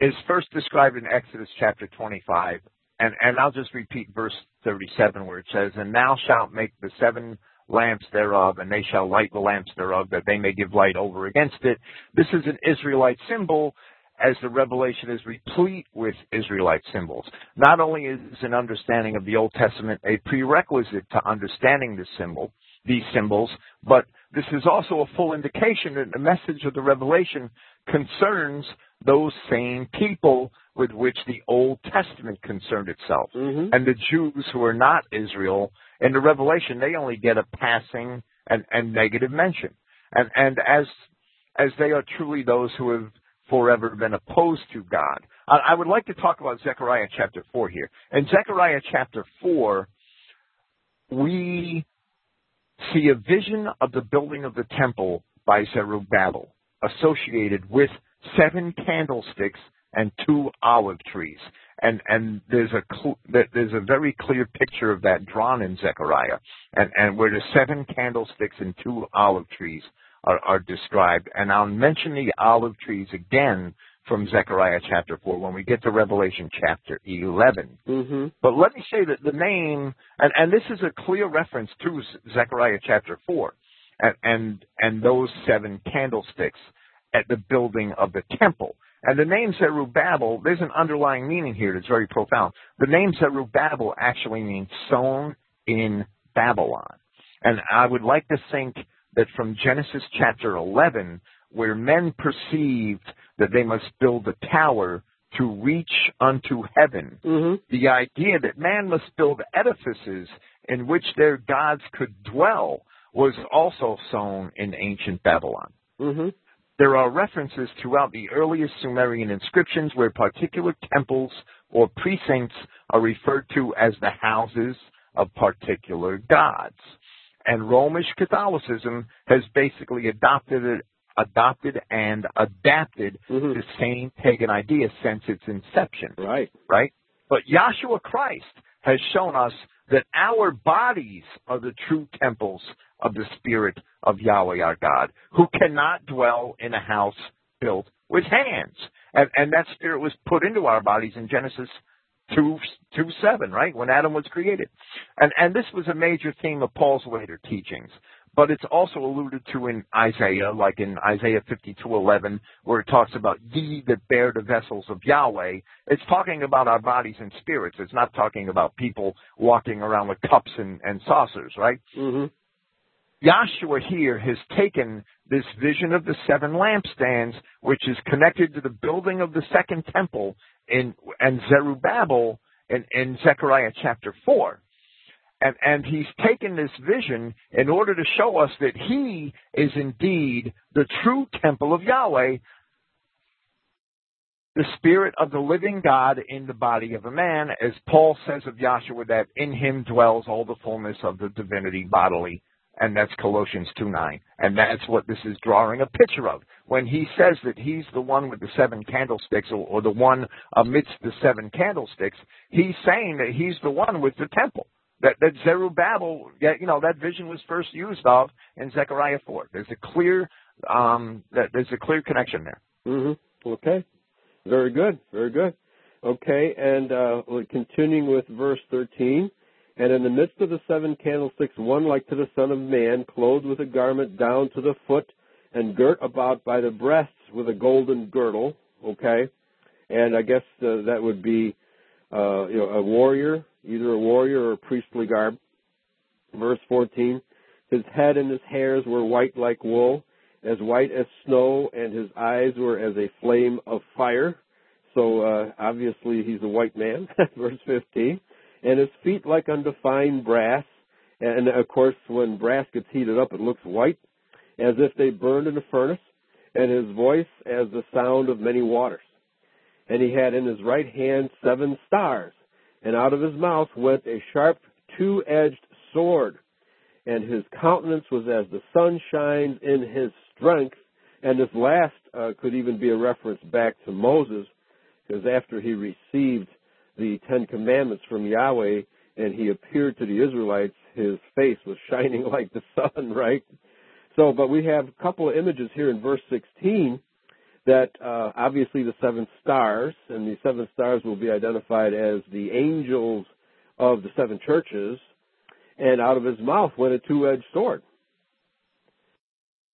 is first described in Exodus chapter 25, and and I'll just repeat verse 37 where it says, "And thou shalt make the seven lamps thereof, and they shall light the lamps thereof, that they may give light over against it." This is an Israelite symbol, as the Revelation is replete with Israelite symbols. Not only is an understanding of the Old Testament a prerequisite to understanding this symbol, these symbols, but this is also a full indication that the message of the Revelation concerns those same people with which the Old Testament concerned itself. Mhm. And the Jews who are not Israel, in the Revelation, they only get a passing and, and negative mention. And, and as, as they are truly those who have forever been opposed to God. I, I would like to talk about Zechariah chapter 4 here. In Zechariah chapter 4, we see a vision of the building of the temple by Zerubbabel associated with seven candlesticks and two olive trees. And and there's a cl- there's a very clear picture of that drawn in Zechariah, and and where the seven candlesticks and two olive trees are, are described. And I'll mention the olive trees again from Zechariah chapter four when we get to Revelation chapter eleven. Mhm. But let me say that the name, and, and this is a clear reference to Zechariah chapter 4, and, and, and those seven candlesticks at the building of the temple. And the name Zerubbabel, there's an underlying meaning here that's very profound. The name Zerubbabel actually means sown in Babylon. And I would like to think that from Genesis chapter 11, where men perceived that they must build a tower to reach unto heaven, Mhm. the idea that man must build edifices in which their gods could dwell was also sown in ancient Babylon. Mhm. There are references throughout the earliest Sumerian inscriptions where particular temples or precincts are referred to as the houses of particular gods. And Romish Catholicism has basically adopted it, adopted and adapted Mhm. the same pagan idea since its inception Right. right? But Yahshua Christ has shown us that our bodies are the true temples of the Spirit of Yahweh our God, who cannot dwell in a house built with hands. And, and that Spirit was put into our bodies in Genesis 2, 2 7, right? When Adam was created. And, and this was a major theme of Paul's later teachings. But it's also alluded to in Isaiah, like in Isaiah 52:11, where it talks about ye that bear the vessels of Yahweh. It's talking about our bodies and spirits. It's not talking about people walking around with cups and, and saucers, right? Mhm. Yahshua here has taken this vision of the seven lampstands, which is connected to the building of the second temple in and Zerubbabel in, in Zechariah chapter four. And, and he's taken this vision in order to show us that he is indeed the true temple of Yahweh, the spirit of the living God in the body of a man, as Paul says of Yahshua that in him dwells all the fullness of the divinity bodily. And that's Colossians 2 9. And that's what this is drawing a picture of. When he says that he's the one with the seven candlesticks or, or the one amidst the seven candlesticks, he's saying that he's the one with the temple. That, that Zerubbabel, you know, that vision was first used of in Zechariah 4. There's a clear, um, that there's a clear connection there. Mhm. Okay. Very good. Very good. Okay, and uh, continuing with verse 13. And in the midst of the seven candlesticks, one like to the Son of Man, clothed with a garment down to the foot, and girt about by the breasts with a golden girdle. Okay, and I guess uh, that would be, uh, you know, a warrior, either a warrior or a priestly garb. Verse 14. His head and his hairs were white like wool, as white as snow, and his eyes were as a flame of fire. So uh, obviously he's a white man. [laughs] Verse 15. And his feet like unto fine brass. And of course, when brass gets heated up, it looks white, as if they burned in a furnace. And his voice as the sound of many waters. And he had in his right hand seven stars. And out of his mouth went a sharp two-edged sword and his countenance was as the sun shines in his strength. And this last uh, could even be a reference back to Moses, because after he received the Ten Commandments from Yahweh and he appeared to the Israelites, his face was [laughs] shining like the sun, right? So, but we have a couple of images here in verse 16 that uh, obviously the seven stars, and the seven stars will be identified as the angels of the seven churches, and out of his mouth went a two-edged sword.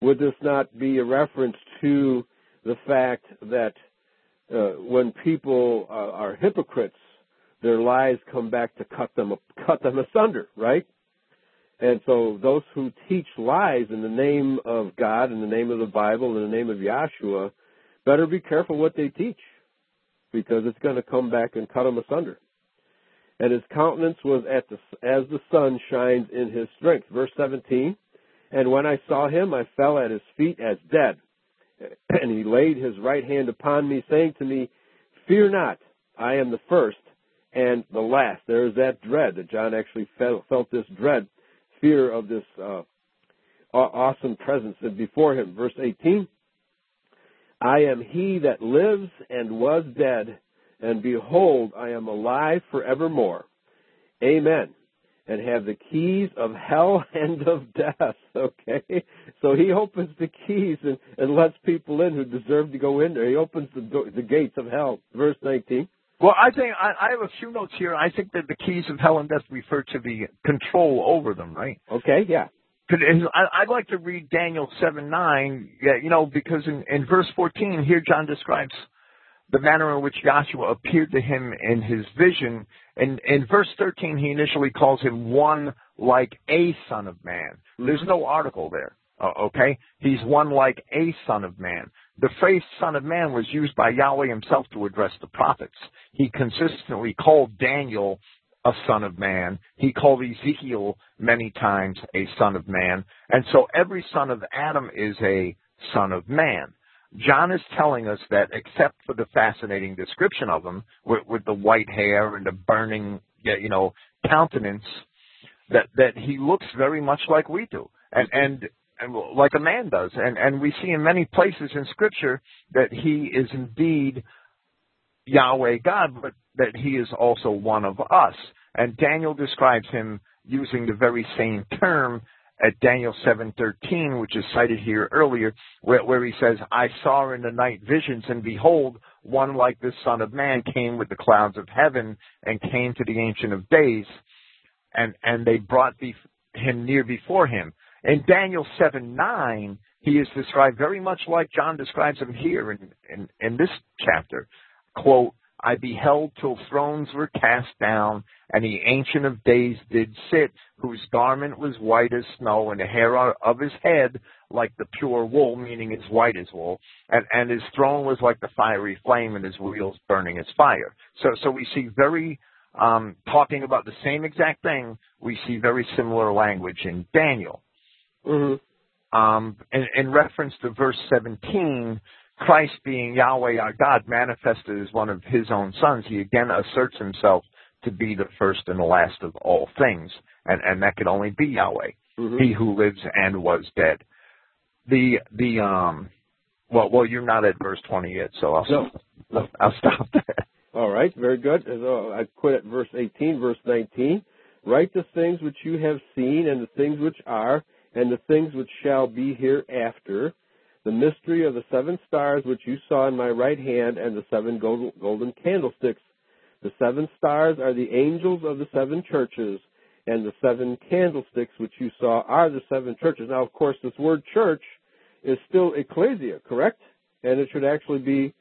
Would this not be a reference to the fact that uh, when people uh, are hypocrites, their lies come back to cut them cut them asunder, right? And so those who teach lies in the name of God, in the name of the Bible, in the name of Yahshua, better be careful what they teach, because it's going to come back and cut them asunder. And his countenance was at the, as the sun shines in his strength. Verse 17. And when I saw him, I fell at his feet as dead. [clears throat] And he laid his right hand upon me, saying to me, Fear not, I am the first and the last. There is that dread that John actually felt, this dread, fear of this uh, awesome presence before him. Verse 18. I am he that lives and was dead, and behold, I am alive forevermore. Amen. And have the keys of hell [laughs] and of death. Okay? So he opens the keys and, and lets people in who deserve to go in there. He opens the, do- the gates of hell. Verse 19. Well, I think I, I have a few notes here. I think that the keys of hell and death refer to the control over them, right? Okay, yeah. I'd like to read Daniel 7 9, you know, because in, in verse 14, here John describes the manner in which Joshua appeared to him in his vision. And in verse 13, he initially calls him one like a son of man. There's no article there, uh, okay? He's one like a son of man. The phrase son of man was used by Yahweh himself to address the prophets. He consistently called Daniel a son of man. He called Ezekiel many times a son of man. And so every son of Adam is a son of man. John is telling us that except for the fascinating description of him with, with the white hair and the burning, you know, countenance, that, that he looks very much like we do. And, and, and like a man does. And, and we see in many places in scripture that he is indeed Yahweh God, but that he is also one of us. And Daniel describes him using the very same term at Daniel 7:13, which is cited here earlier, where, where, he says, "I saw in the night visions, and behold, one like the Son of Man came with the clouds of heaven, and came to the Ancient of Days, and and they brought him near before him." In Daniel 7:9, he is described very much like John describes him here in in, in this chapter quote, I beheld till thrones were cast down, and the Ancient of Days did sit, whose garment was white as snow, and the hair of his head like the pure wool, meaning as white as wool, and, and his throne was like the fiery flame, and his wheels burning as fire. So, so we see very, um, talking about the same exact thing, we see very similar language in Daniel. Mm-hmm. Um, in, in reference to verse 17, Christ being Yahweh our God manifested as one of his own sons, he again asserts himself to be the first and the last of all things. And, and that could only be Yahweh, mm-hmm. he who lives and was dead. The, the, um, well, well, you're not at verse 20 yet, so I'll, no. I'll, [laughs] I'll stop there. All right, very good. So I quit at verse 18, verse 19. Write the things which you have seen, and the things which are, and the things which shall be hereafter, the mystery of the seven stars which you saw in my right hand and the seven golden candlesticks. The seven stars are the angels of the seven churches, and the seven candlesticks which you saw are the seven churches. Now, of course, this word church is still ecclesia, correct? And it should actually be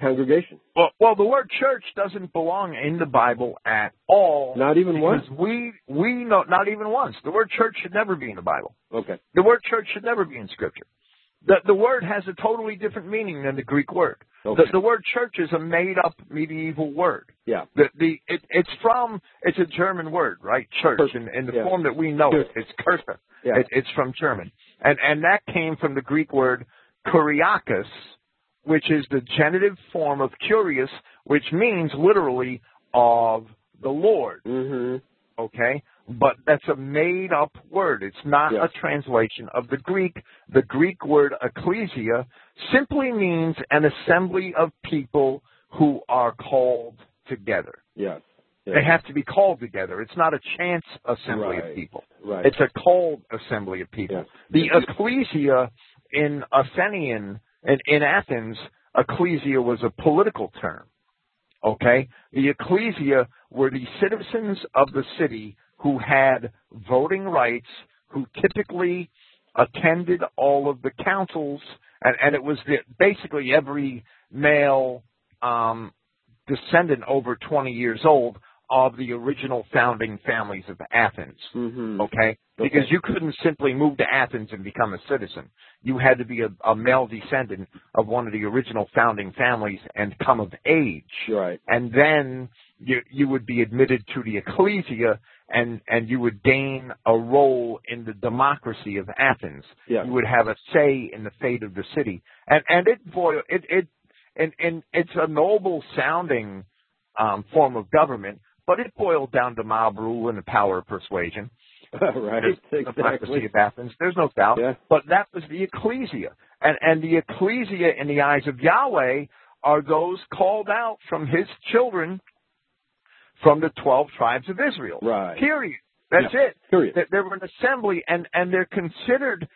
congregation. Well, well, the word church doesn't belong in the Bible at all. Not even once. We we know not even once. The word church should never be in the Bible. Okay. The word church should never be in Scripture. The, the word has a totally different meaning than the Greek word. Okay. The, the word church is a made-up medieval word. Yeah. The, the it, it's from it's a German word, right? Church in, in the yeah. form that we know it. It's Kirche. Yeah. It, it's from German, and and that came from the Greek word kuriakos, which is the genitive form of kurios, which means literally of the Lord. Mm-hmm. Okay, but that's a made up word. It's not Yes. a translation of the Greek. The Greek word ecclesia simply means an assembly of people who are called together. Yes. yes. They have to be called together. It's not a chance assembly Right. of people. Right. It's a called assembly of people. Yes. The ecclesia in Athenian in, in Athens, ecclesia was a political term. Okay? The ecclesia were the citizens of the city who had voting rights, who typically attended all of the councils, and, and it was the, basically every male um, descendant over 20 years old of the original founding families of Athens. hmm Okay? Because you couldn't simply move to Athens and become a citizen. You had to be a, a male descendant of one of the original founding families and come of age. Right. And then you, you would be admitted to the ecclesia and, and you would gain a role in the democracy of Athens. Yeah. You would have a say in the fate of the city. And, and it, boy, it, it, and, and it's a noble sounding, um, form of government, but it boiled down to mob rule and the power of persuasion [laughs] right. the democracy Exactly. of Athens. There's no doubt. Yeah. But that was the ecclesia. And, and the ecclesia in the eyes of Yahweh are those called out from his children from the 12 tribes of Israel. Right. Period. That's it. Period. They- They're an assembly and, and they're considered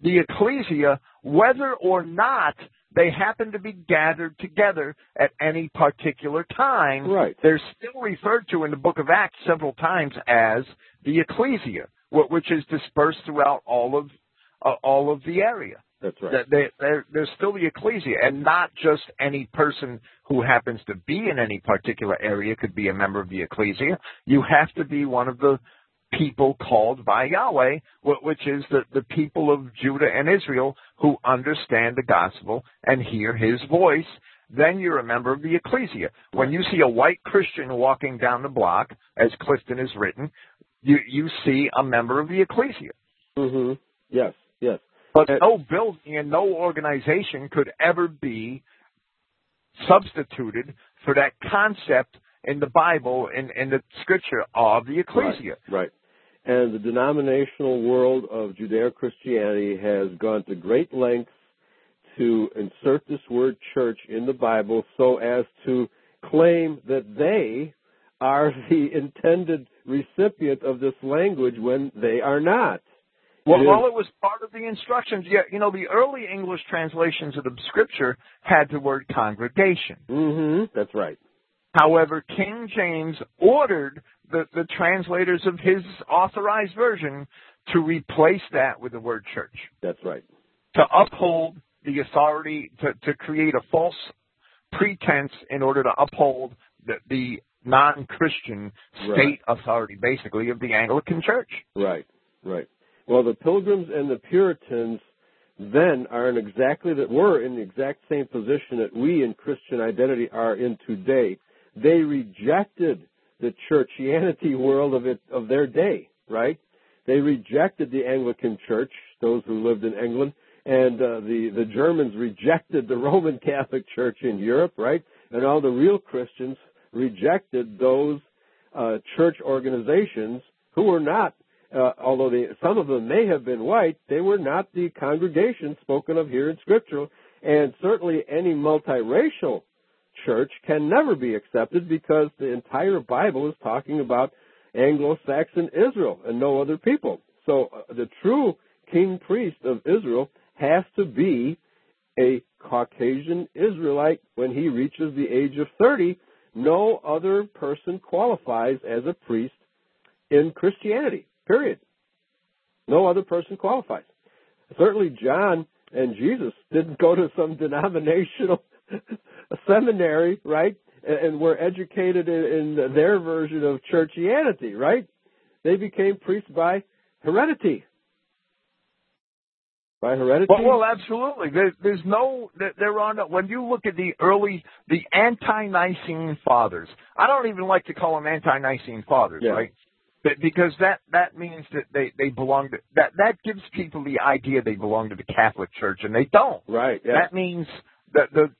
the ecclesia whether or not they happen to be gathered together at any particular time. Right. They're still referred to in the book of Acts several times as the ecclesia, which is dispersed throughout all of uh, all of the area. That's right. They, they're, they're still the ecclesia, and not just any person who happens to be in any particular area could be a member of the ecclesia. You have to be one of the people called by Yahweh, which is the, the people of Judah and Israel who understand the gospel and hear his voice. Then you're a member of the ecclesia. When you see a white Christian walking down the block, as Clifton has written, you, you see a member of the ecclesia. hmm Yes. Yes. But no building and no organization could ever be substituted for that concept in the Bible and in, the scripture of the ecclesia. Right. right. And the denominational world of Judeo-Christianity has gone to great lengths to insert this word church in the Bible so as to claim that they are [laughs] the intended recipient of this language when they are not. Well, It well, it was part of the instructions. Yeah, you know, the early English translations of the scripture had the word congregation. hmm That's right. However, King James ordered the, the translators of his authorized version to replace that with the word church. That's right. to uphold the authority to, to create a false pretense in order to uphold the, the non-Christian state Right. authority, basically, of the Anglican Church. Right, right. Well, the Pilgrims and the Puritans then are in exactly that were in the exact same position that we in Christian identity are in today. They rejected the churchianity world of it of their day, right? They rejected the Anglican Church, those who lived in England, and uh, the the Germans rejected the [laughs] Roman Catholic Church in Europe, right? And all the real Christians rejected those uh, church organizations who were not, uh, although they, some of them may have been white, they were not the congregation spoken of here in Scripture, and certainly any multiracial church can never be accepted because the entire Bible is talking about Anglo-Saxon Israel and no other people. So uh, the true king priest of Israel has to be a Caucasian Israelite when he reaches the age of 30. No other person qualifies as a priest in Christianity, period. No other person qualifies. Certainly John and Jesus didn't go to some [laughs] denominational [laughs] seminary, right? And and were educated in, in their version of churchianity, right? They became priests by heredity. By heredity. Well, well absolutely. There, there's no, there, there are no, when you look at the early, the ante-Nicene fathers, I don't even like to call them ante-Nicene fathers, Yeah. right? But because that, that means that they, they belong to, that, that gives people the idea they belong to the Catholic Church and they don't. right. Yeah. That means that the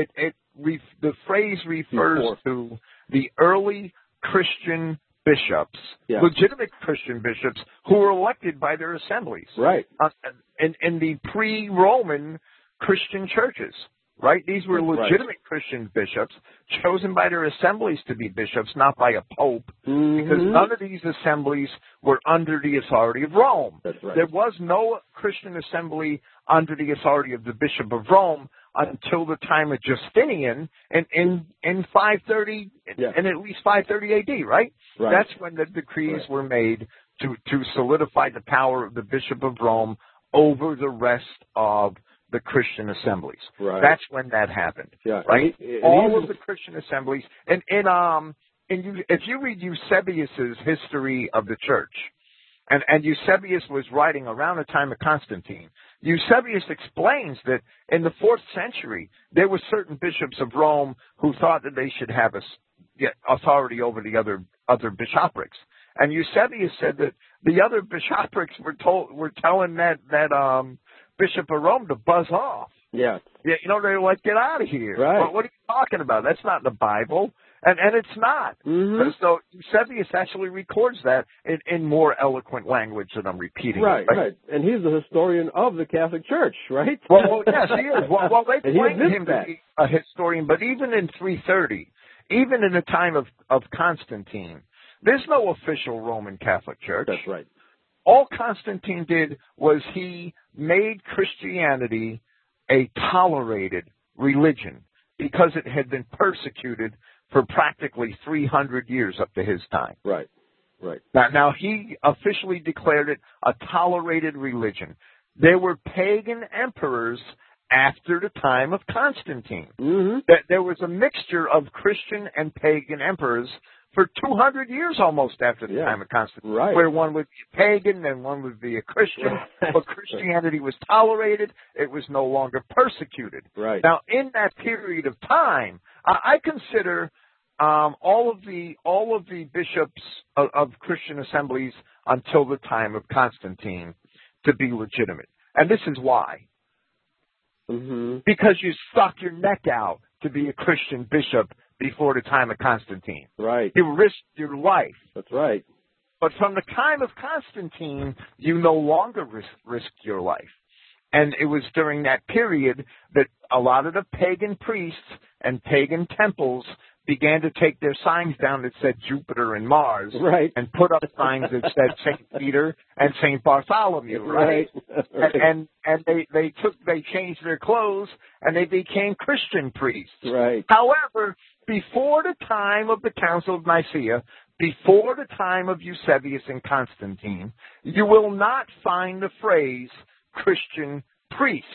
it it re, the phrase refers Before. to the early Christian bishops, Yeah. legitimate Christian bishops, who were elected by their assemblies Right. uh, in, in the pre-Roman Christian churches. Right? These were Right. legitimate Christian bishops chosen by their assemblies to be bishops, not by a pope, because Mhm. none of these assemblies were under the authority of Rome. That's right. There was no Christian assembly under the authority of the Bishop of Rome until the time of Justinian in in, in 530 Yeah. in at least 530 AD, right? Right. That's when the decrees Right. were made to to solidify the power of the Bishop of Rome over the rest of the Christian assemblies. Right. That's when that happened yeah. right? And he- and All of the Christian assemblies, and and um, and you, if you read Eusebius's history of the church, and and Eusebius was writing around the time of Constantine. Eusebius explains that in the fourth century there were certain bishops of Rome who thought that they should have a, s- get authority over the other other bishoprics. And Eusebius said that the other bishoprics were told were telling that that um, Bishop of Rome to buzz off. yeah. Yeah, you know, they're like, get out of here. Right. What, what are you talking about? That's not in the Bible. And and it's not. Mhm. So Eusebius actually records that in, in more eloquent language than I'm repeating. Right, it. right. And he's the historian of the Catholic Church, right? Well, well, yes, he is. Well, well they [laughs] claim him that. to be a historian, but even in 330, even in the time of, of Constantine, there's no official Roman Catholic Church. That's right. all Constantine did was he made Christianity a tolerated religion because it had been persecuted for practically 300 years up to his time. Right. Right. Now, now he officially declared it a tolerated religion. There were pagan emperors after the time of Constantine. Mhm. That there was a mixture of Christian and pagan emperors for 200 years almost after the Yeah. time of Constantine, Right. where one would be pagan and one would be a Christian, [laughs] but Christianity was tolerated; it was no longer persecuted. Right. Now, in that period of time, I, I consider um, all of the all of the bishops of, of Christian assemblies until the time of Constantine to be legitimate, and this is why Mhm. because you stuck your neck out to be a Christian bishop before the time of Constantine. Right. You risked your life. That's right. But from the time of Constantine, you no longer risk, risked your life. And it was during that period that a lot of the pagan priests and pagan temples began to take their signs down that said Jupiter and Mars Right. and put up signs that said St. [laughs] Peter and St. Bartholomew, right? and and, and they, they took they changed their clothes and they became Christian priests. Right. However, before the time of the Council of Nicaea, before the time of Eusebius and Constantine, you will not find the phrase Christian priest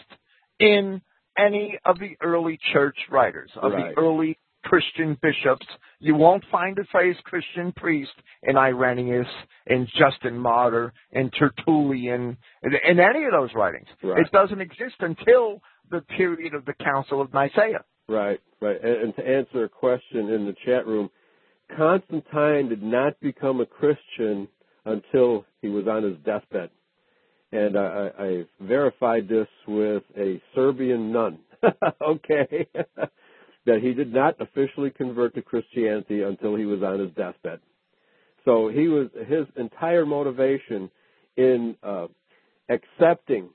in any of the early church writers, of Right. the early Christian bishops. You won't find the phrase Christian priest in Irenaeus, in Justin Martyr, in Tertullian, in, in any of those writings. Right. It doesn't exist until the period of the Council of Nicaea. Right, right. And, and to answer a question in the chat room, Constantine did not become a Christian until he was on his deathbed. And I, I verified this with a Serbian nun. [laughs] okay. [laughs] that he did not officially convert to Christianity until he was on his deathbed. So he was his entire motivation in uh, accepting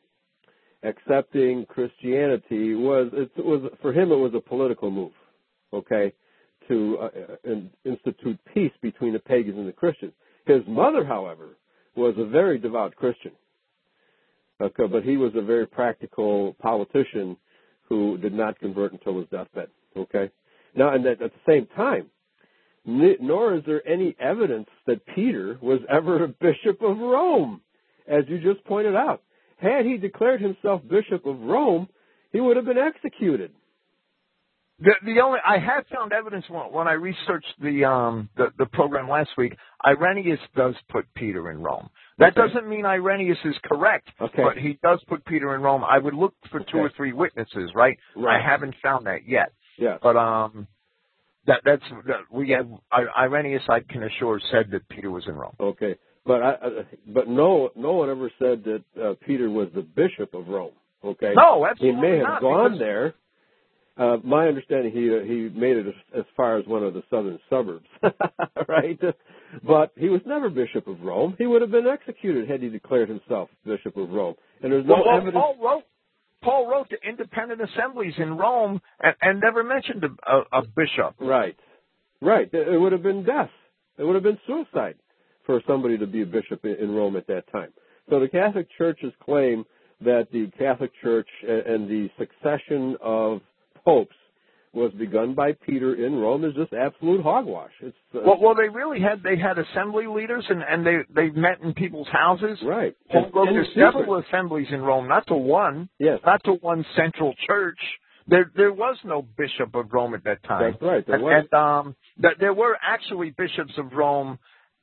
accepting Christianity was it was for him it was a political move, okay, to uh, institute peace between the pagans and the Christians. His mother, however, was a very devout Christian, okay, but he was a very practical politician who did not convert until his deathbed. Okay, now and at, the same time, nor is there any evidence that Peter was ever a [laughs] bishop of Rome, as you just pointed out. Had he declared himself bishop of Rome, he would have been executed. The, the only I have found evidence when, when I researched the um the, the program last week. Irenaeus does put Peter in Rome. That Okay. doesn't mean Irenaeus is correct, Okay. but he does put Peter in Rome. I would look for two or three witnesses, right? Right. I haven't found that yet, Yeah. but um, that that's that we have Irenaeus. I can assure said that Peter was in Rome. Okay. But I, but no no one ever said that uh, Peter was the bishop of Rome. Okay. No, absolutely He may have not, gone because- there. Uh, my understanding, he uh, he made it as, as far as one of the southern suburbs, [laughs] right? But he was never Bishop of Rome. He would have been executed had he declared himself Bishop of Rome. And there's no well, well, evidence. Paul wrote Paul wrote to independent assemblies in Rome and, and never mentioned a, a, a bishop. Right, right. It would have been death. It would have been suicide for somebody to be a bishop in, Rome at that time. So the Catholic Church's claim that the Catholic Church and the succession of popes was begun by Peter in Rome is just absolute hogwash. It's uh, Well, well, they really had they had assembly leaders and and they they met in people's houses. right. Paul And- wrote and there's several assemblies in Rome, not to one, Yes, not to one central church. There there was no bishop of Rome at that time. that's right. There and, was. and um, that there were actually bishops of Rome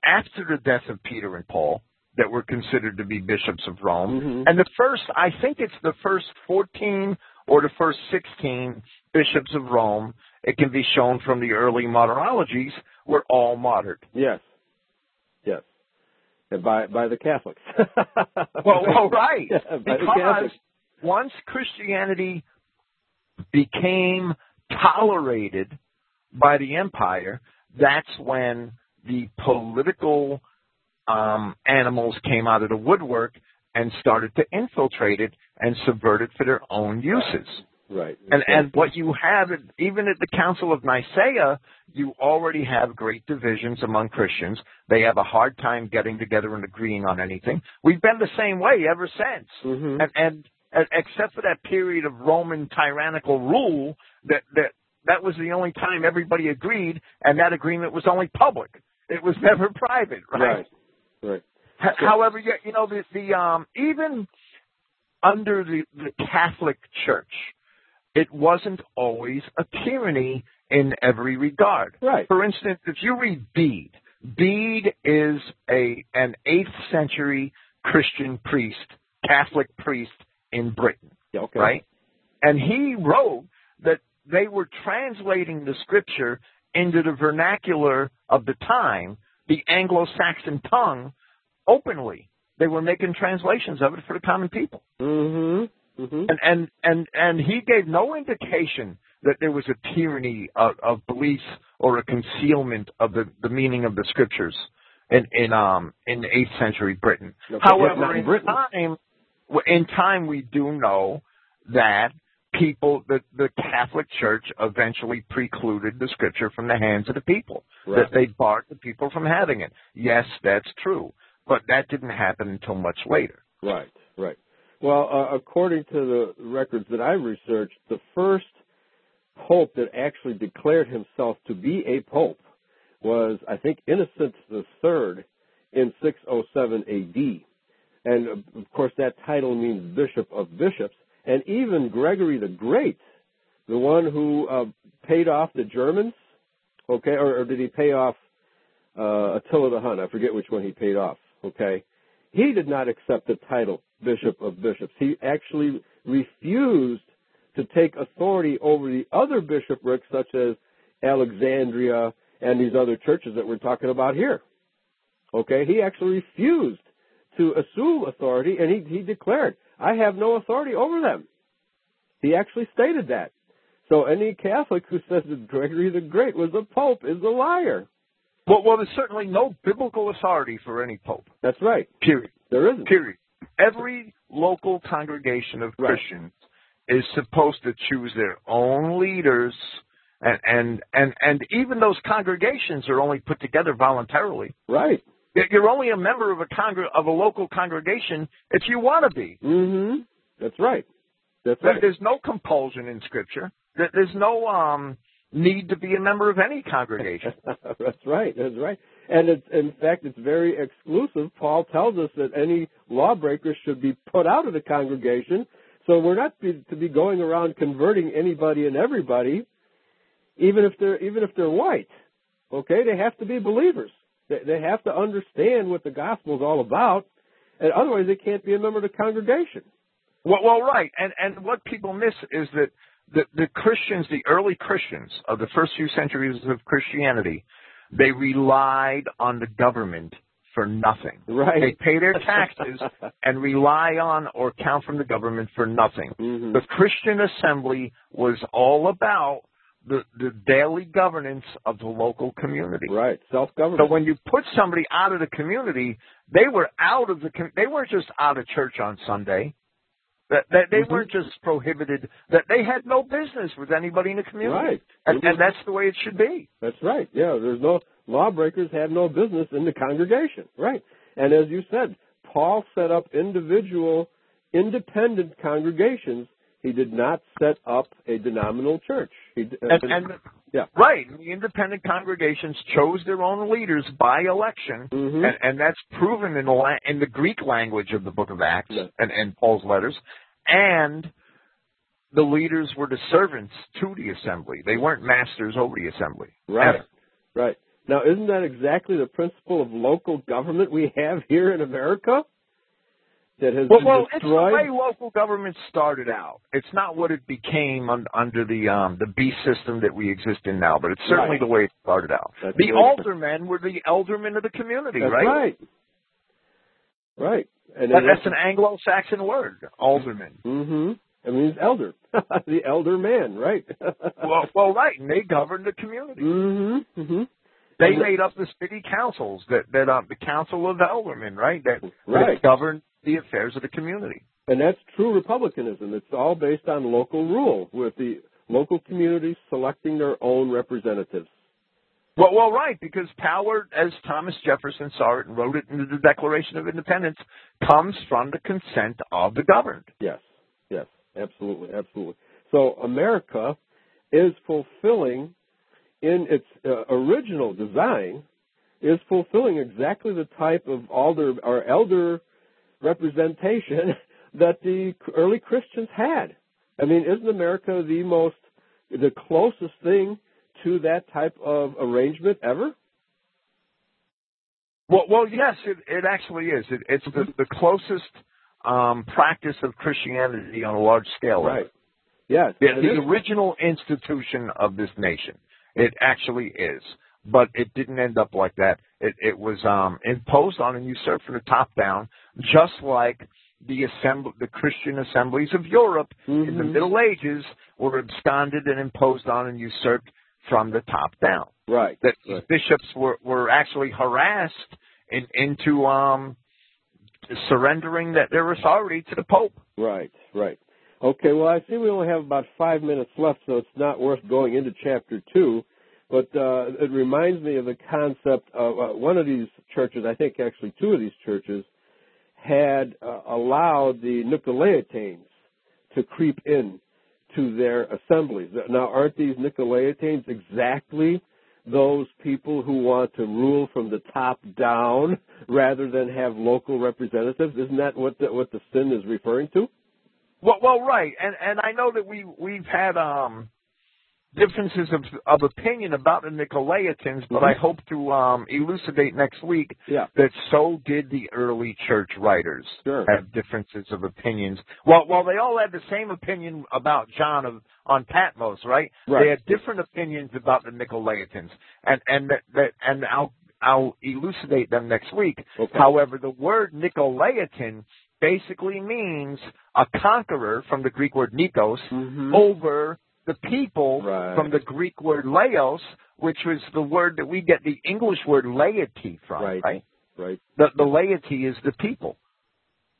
after the death of Peter and Paul that were considered to be bishops of Rome. Mhm. And the first, I think it's the first 14 or the first 16 bishops of Rome, it can be shown from the early martyrologies, were all martyred. Yes. Yes. And by by the Catholics. [laughs] Well, well right. [laughs] Yeah, because once Christianity became tolerated by the empire, that's when the political um, animals came out of the woodwork and started to infiltrate it and subvert it for their own uses. Right. And and what you have, even at the Council of Nicaea, you already have great divisions among Christians. They have a hard time getting together and agreeing on anything. We've been the same way ever since. Mhm. And, and and except for that period of Roman tyrannical rule, that that that was the only time everybody agreed, and that agreement was only public. It was [laughs] never private, right? Right. Right. H- However, you, you know the the um even under the the Catholic Church, it wasn't always a tyranny in every regard. Right. For instance, if you read Bede, Bede is a an eighth century Christian priest, Catholic priest in Britain, okay. right? And he wrote that they were translating the scripture into the vernacular of the time, the Anglo-Saxon tongue, openly. They were making translations of it for the common people. Mhm. Mhm. And and and and he gave no indication that there was a tyranny of, of beliefs or a concealment of the, the meaning of the scriptures in in um in eighth century Britain. Okay, However, in in Britain. time in time we do know that people the the Catholic Church eventually precluded the scripture from the hands of the people. Right. That they barred the people from having it. Yes, that's true. But that didn't happen until much later. Right, right. Well, uh, according to the records that I researched, the first pope that actually declared himself to be a pope was, I think, Innocent the Third in 607 A.D. And of course, that title means Bishop of Bishops. And even Gregory the Great, the one who uh, paid off the Germans, okay, or, or did he pay off uh, Attila the Hun? I forget which one he paid off. Okay, he did not accept the title Bishop of Bishops. He actually refused to take authority over the other bishoprics, such as Alexandria and these other churches that we're talking about here. Okay, he actually refused to assume authority, and he, he declared, "I have no authority over them." He actually stated that. So any Catholic who says that Gregory the Great was a pope is a liar. Well, well, there's certainly no biblical authority for any pope. That's right. Period. There isn't. Period. Every local congregation of Right. Christians is supposed to choose their own leaders, and and and and even those congregations are only put together voluntarily. Right. You're only a member of a congr- of a local congregation if you want to be. Mm-hmm. That's right. That's right. There's no compulsion in Scripture. There- There's no um need to be a member of any congregation. [laughs] That's right. That's right. And it's, in fact, it's very exclusive. Paul tells us that any lawbreakers should be put out of the congregation. So we're not be, to be going around converting anybody and everybody, even if they're even if they're white. Okay, they have to be believers. They, they have to understand what the gospel is all about, and otherwise they can't be a member of the congregation. Well, well, right, and and what people miss is that the the Christians, the early Christians of the first few centuries of Christianity, they relied on the government for nothing. Right. They pay their taxes [laughs] and rely on or count from the government for nothing. Mhm. The Christian assembly was all about the, the daily governance of the local community. Right. Self government. So when you put somebody out of the community, they were out of the they weren't just out of church on Sunday. That, that they Mhm. weren't just prohibited. That they had no business with anybody in the community. Right. And, was- and that's the way it should be. That's right. Yeah, there's no lawbreakers had no business in the congregation. Right. And as you said, Paul set up individual, independent congregations. He did not set up a denominational church. He, d- And, and yeah. right, the independent congregations chose their own leaders by election, Mhm. and, and that's proven in the la- in the Greek language of the Book of Acts Yeah. and, and Paul's letters. And the leaders were the servants to the assembly; they weren't masters over the assembly. Right. Ever. Right. Now, isn't that exactly the principle of local government we have here in America? That has Well, been well, it's the way local government started out. It's not what it became un, under the um, the beast system that we exist in now, but it's certainly Right. the way it started out. That's the it- aldermen were the aldermen of the community, That's right? right. Right. And That, that's an Anglo-Saxon word, alderman. Mm-hmm. It means elder. [laughs] the elder man, right? [laughs] well, well, right, and they governed the community. mm-hmm. Mm-hmm. They made up the city councils, that that uh, the council of aldermen, right? That, Right. that governed the affairs of the community. And that's true republicanism. It's all based on local rule, with the local communities selecting their own representatives. Well, well, right, because power, as Thomas Jefferson saw it and wrote it in the Declaration of Independence, comes from the consent of the governed. Yes, yes, absolutely, absolutely. So America is fulfilling, in its uh, original design, is fulfilling exactly the type of alder or elder representation [laughs] that the early Christians had. I mean, isn't America the most, the closest thing to that type of arrangement ever? Well, well, yes, it, it actually is. It, it's the, the closest um, practice of Christianity on a large scale. Right. Yes. The, the original institution of this nation. It actually is. But it didn't end up like that. It, it was um, imposed on and usurped from the top down, just like the assembly, the Christian assemblies of Europe in the Mhm. Middle Ages were absconded and imposed on and usurped from the top down. Right. That right. bishops were, were actually harassed in, into um, surrendering that their authority to the Pope. Right, right. Okay, well, I see we only have about five minutes left, so it's not worth going into chapter two. But uh, it reminds me of the concept of uh, one of these churches, I think actually two of these churches, had uh, allowed the Nicolaitanes to creep in to their assemblies. Now, aren't these Nicolaitanes exactly those people who want to rule from the top down [laughs] rather than have local representatives? Isn't that what the, what the sin is referring to? Well, well, right, and and I know that we we've had um differences of of opinion about the Nicolaitans, but I Mhm. hope to um elucidate next week Yeah. that so did the early church writers Sure. have differences of opinions. Well, well, they all had the same opinion about John of on Patmos, right? Right. They had different opinions about the Nicolaitans, and and that, that and I'll I'll elucidate them next week. Okay. However, the word Nicolaitan basically means a conqueror from the Greek word Nikos Mhm. over the people Right. from the Greek word laos, which was the word that we get the English word laity from, Right. right? Right. The, the laity is the people.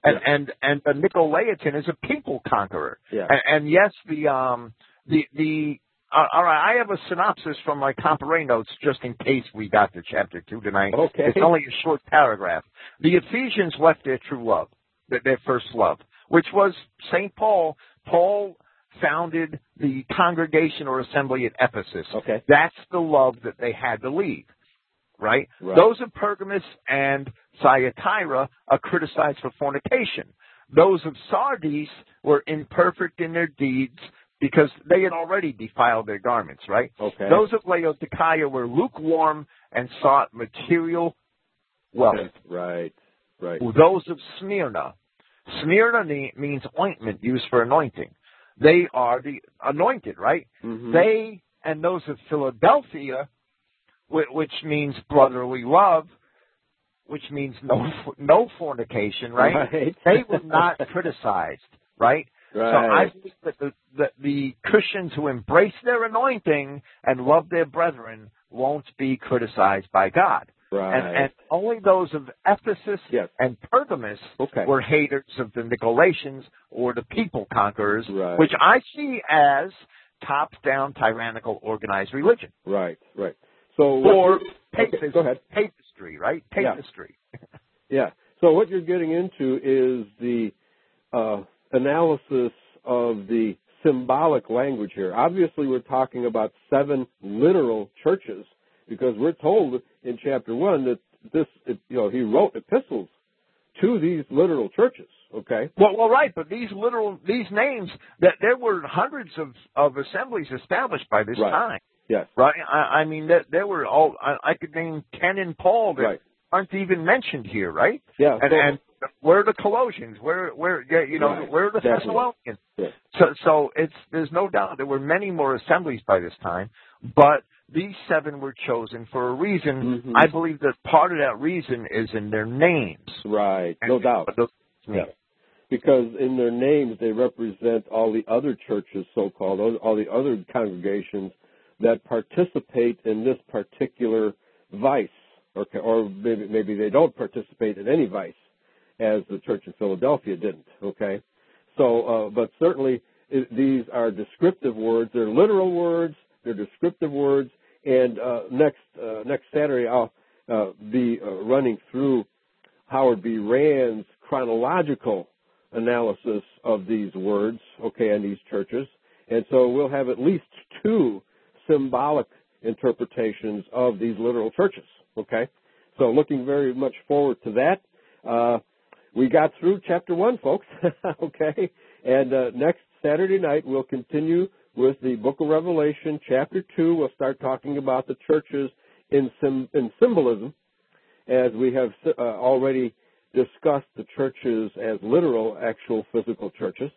And, Yeah. and, and the Nicolaitan is a people conqueror. Yeah. And, and yes, the, um, the, the, uh, all right, I have a synopsis from my Comparet notes just in case we got to chapter two tonight. Okay. It's only a short paragraph. The Ephesians left their true love, their, their first love, which was St. Paul. Paul founded the congregation or assembly at Ephesus. Okay. That's the love that they had to leave. Right? Right. Those of Pergamus and Thyatira are criticized for fornication. Those of Sardis were imperfect in their deeds because they had already defiled their garments, right? Okay. Those of Laodicea were lukewarm and sought material wealth. Right. Right. Those of Smyrna, Smyrna means ointment used for anointing. They are the anointed, right? Mhm. They and those of Philadelphia, which means brotherly love, which means no [laughs] no fornication, right? Right. they were not [laughs] criticized, right? Right. So I think that the, the, the Christians who embrace their anointing and love their brethren won't be criticized by God. Right. And, and only those of Ephesus Yes. and Pergamus Okay. were haters of the Nicolaitans or the people conquerors, Right. which I see as top-down tyrannical organized religion right. Right. So or you're- okay, papistry, go ahead. papistry, right? Yeah. Papistry. [laughs] Yeah. So what you're getting into is the uh, analysis of the symbolic language here. Obviously, we're talking about seven literal churches because we're told in chapter one that this, it, you know, he wrote epistles to these literal churches. Okay. Well, well, right, but these literal these names that there were hundreds of of assemblies established by this Right. time, Yes. right? I, I mean, there, there were all I, I could name ten in Paul that Right. aren't even mentioned here, right? Yeah. And, so- and where are the Colossians? Where where yeah, you know Right. where are the Definitely. Thessalonians? Yeah. So so it's there's no doubt there were many more assemblies by this time, but these seven were chosen for a reason. Mhm. I believe that part of that reason is in their names. right. No doubt. Those. Yeah. Because in their names they represent all the other churches, so-called, all- all the other congregations that participate in this particular vice, okay, or maybe maybe they don't participate in any vice, as the church in Philadelphia didn't. Okay, so uh, but certainly i these are descriptive words. They're literal words. They're descriptive words. And uh, next uh, next Saturday I'll uh, be running through Howard B. Rand's chronological analysis of these words, okay, and these churches. And so we'll have at least two symbolic interpretations of these literal churches, okay? So looking very much forward to that. Uh, we got through chapter one, folks, [laughs] okay? And uh, next Saturday night we'll continue with the book of Revelation, chapter two. We'll start talking about the churches in, sim- in symbolism as we have uh, already discussed the churches as literal, actual physical churches.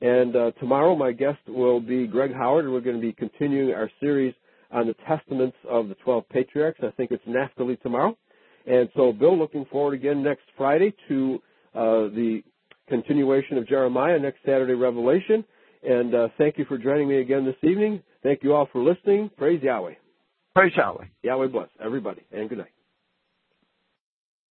And uh, tomorrow, my guest will be Greg Howard, and we're going to be continuing our series on the testaments of the 12 patriarchs. I think it's Naphtali tomorrow. And so, Bill, looking forward again next Friday to uh, the continuation of Jeremiah, next Saturday, Revelation. And uh, thank you for joining me again this evening. Thank you all for listening. Praise Yahweh. Praise Yahweh. Yahweh bless everybody, and good night.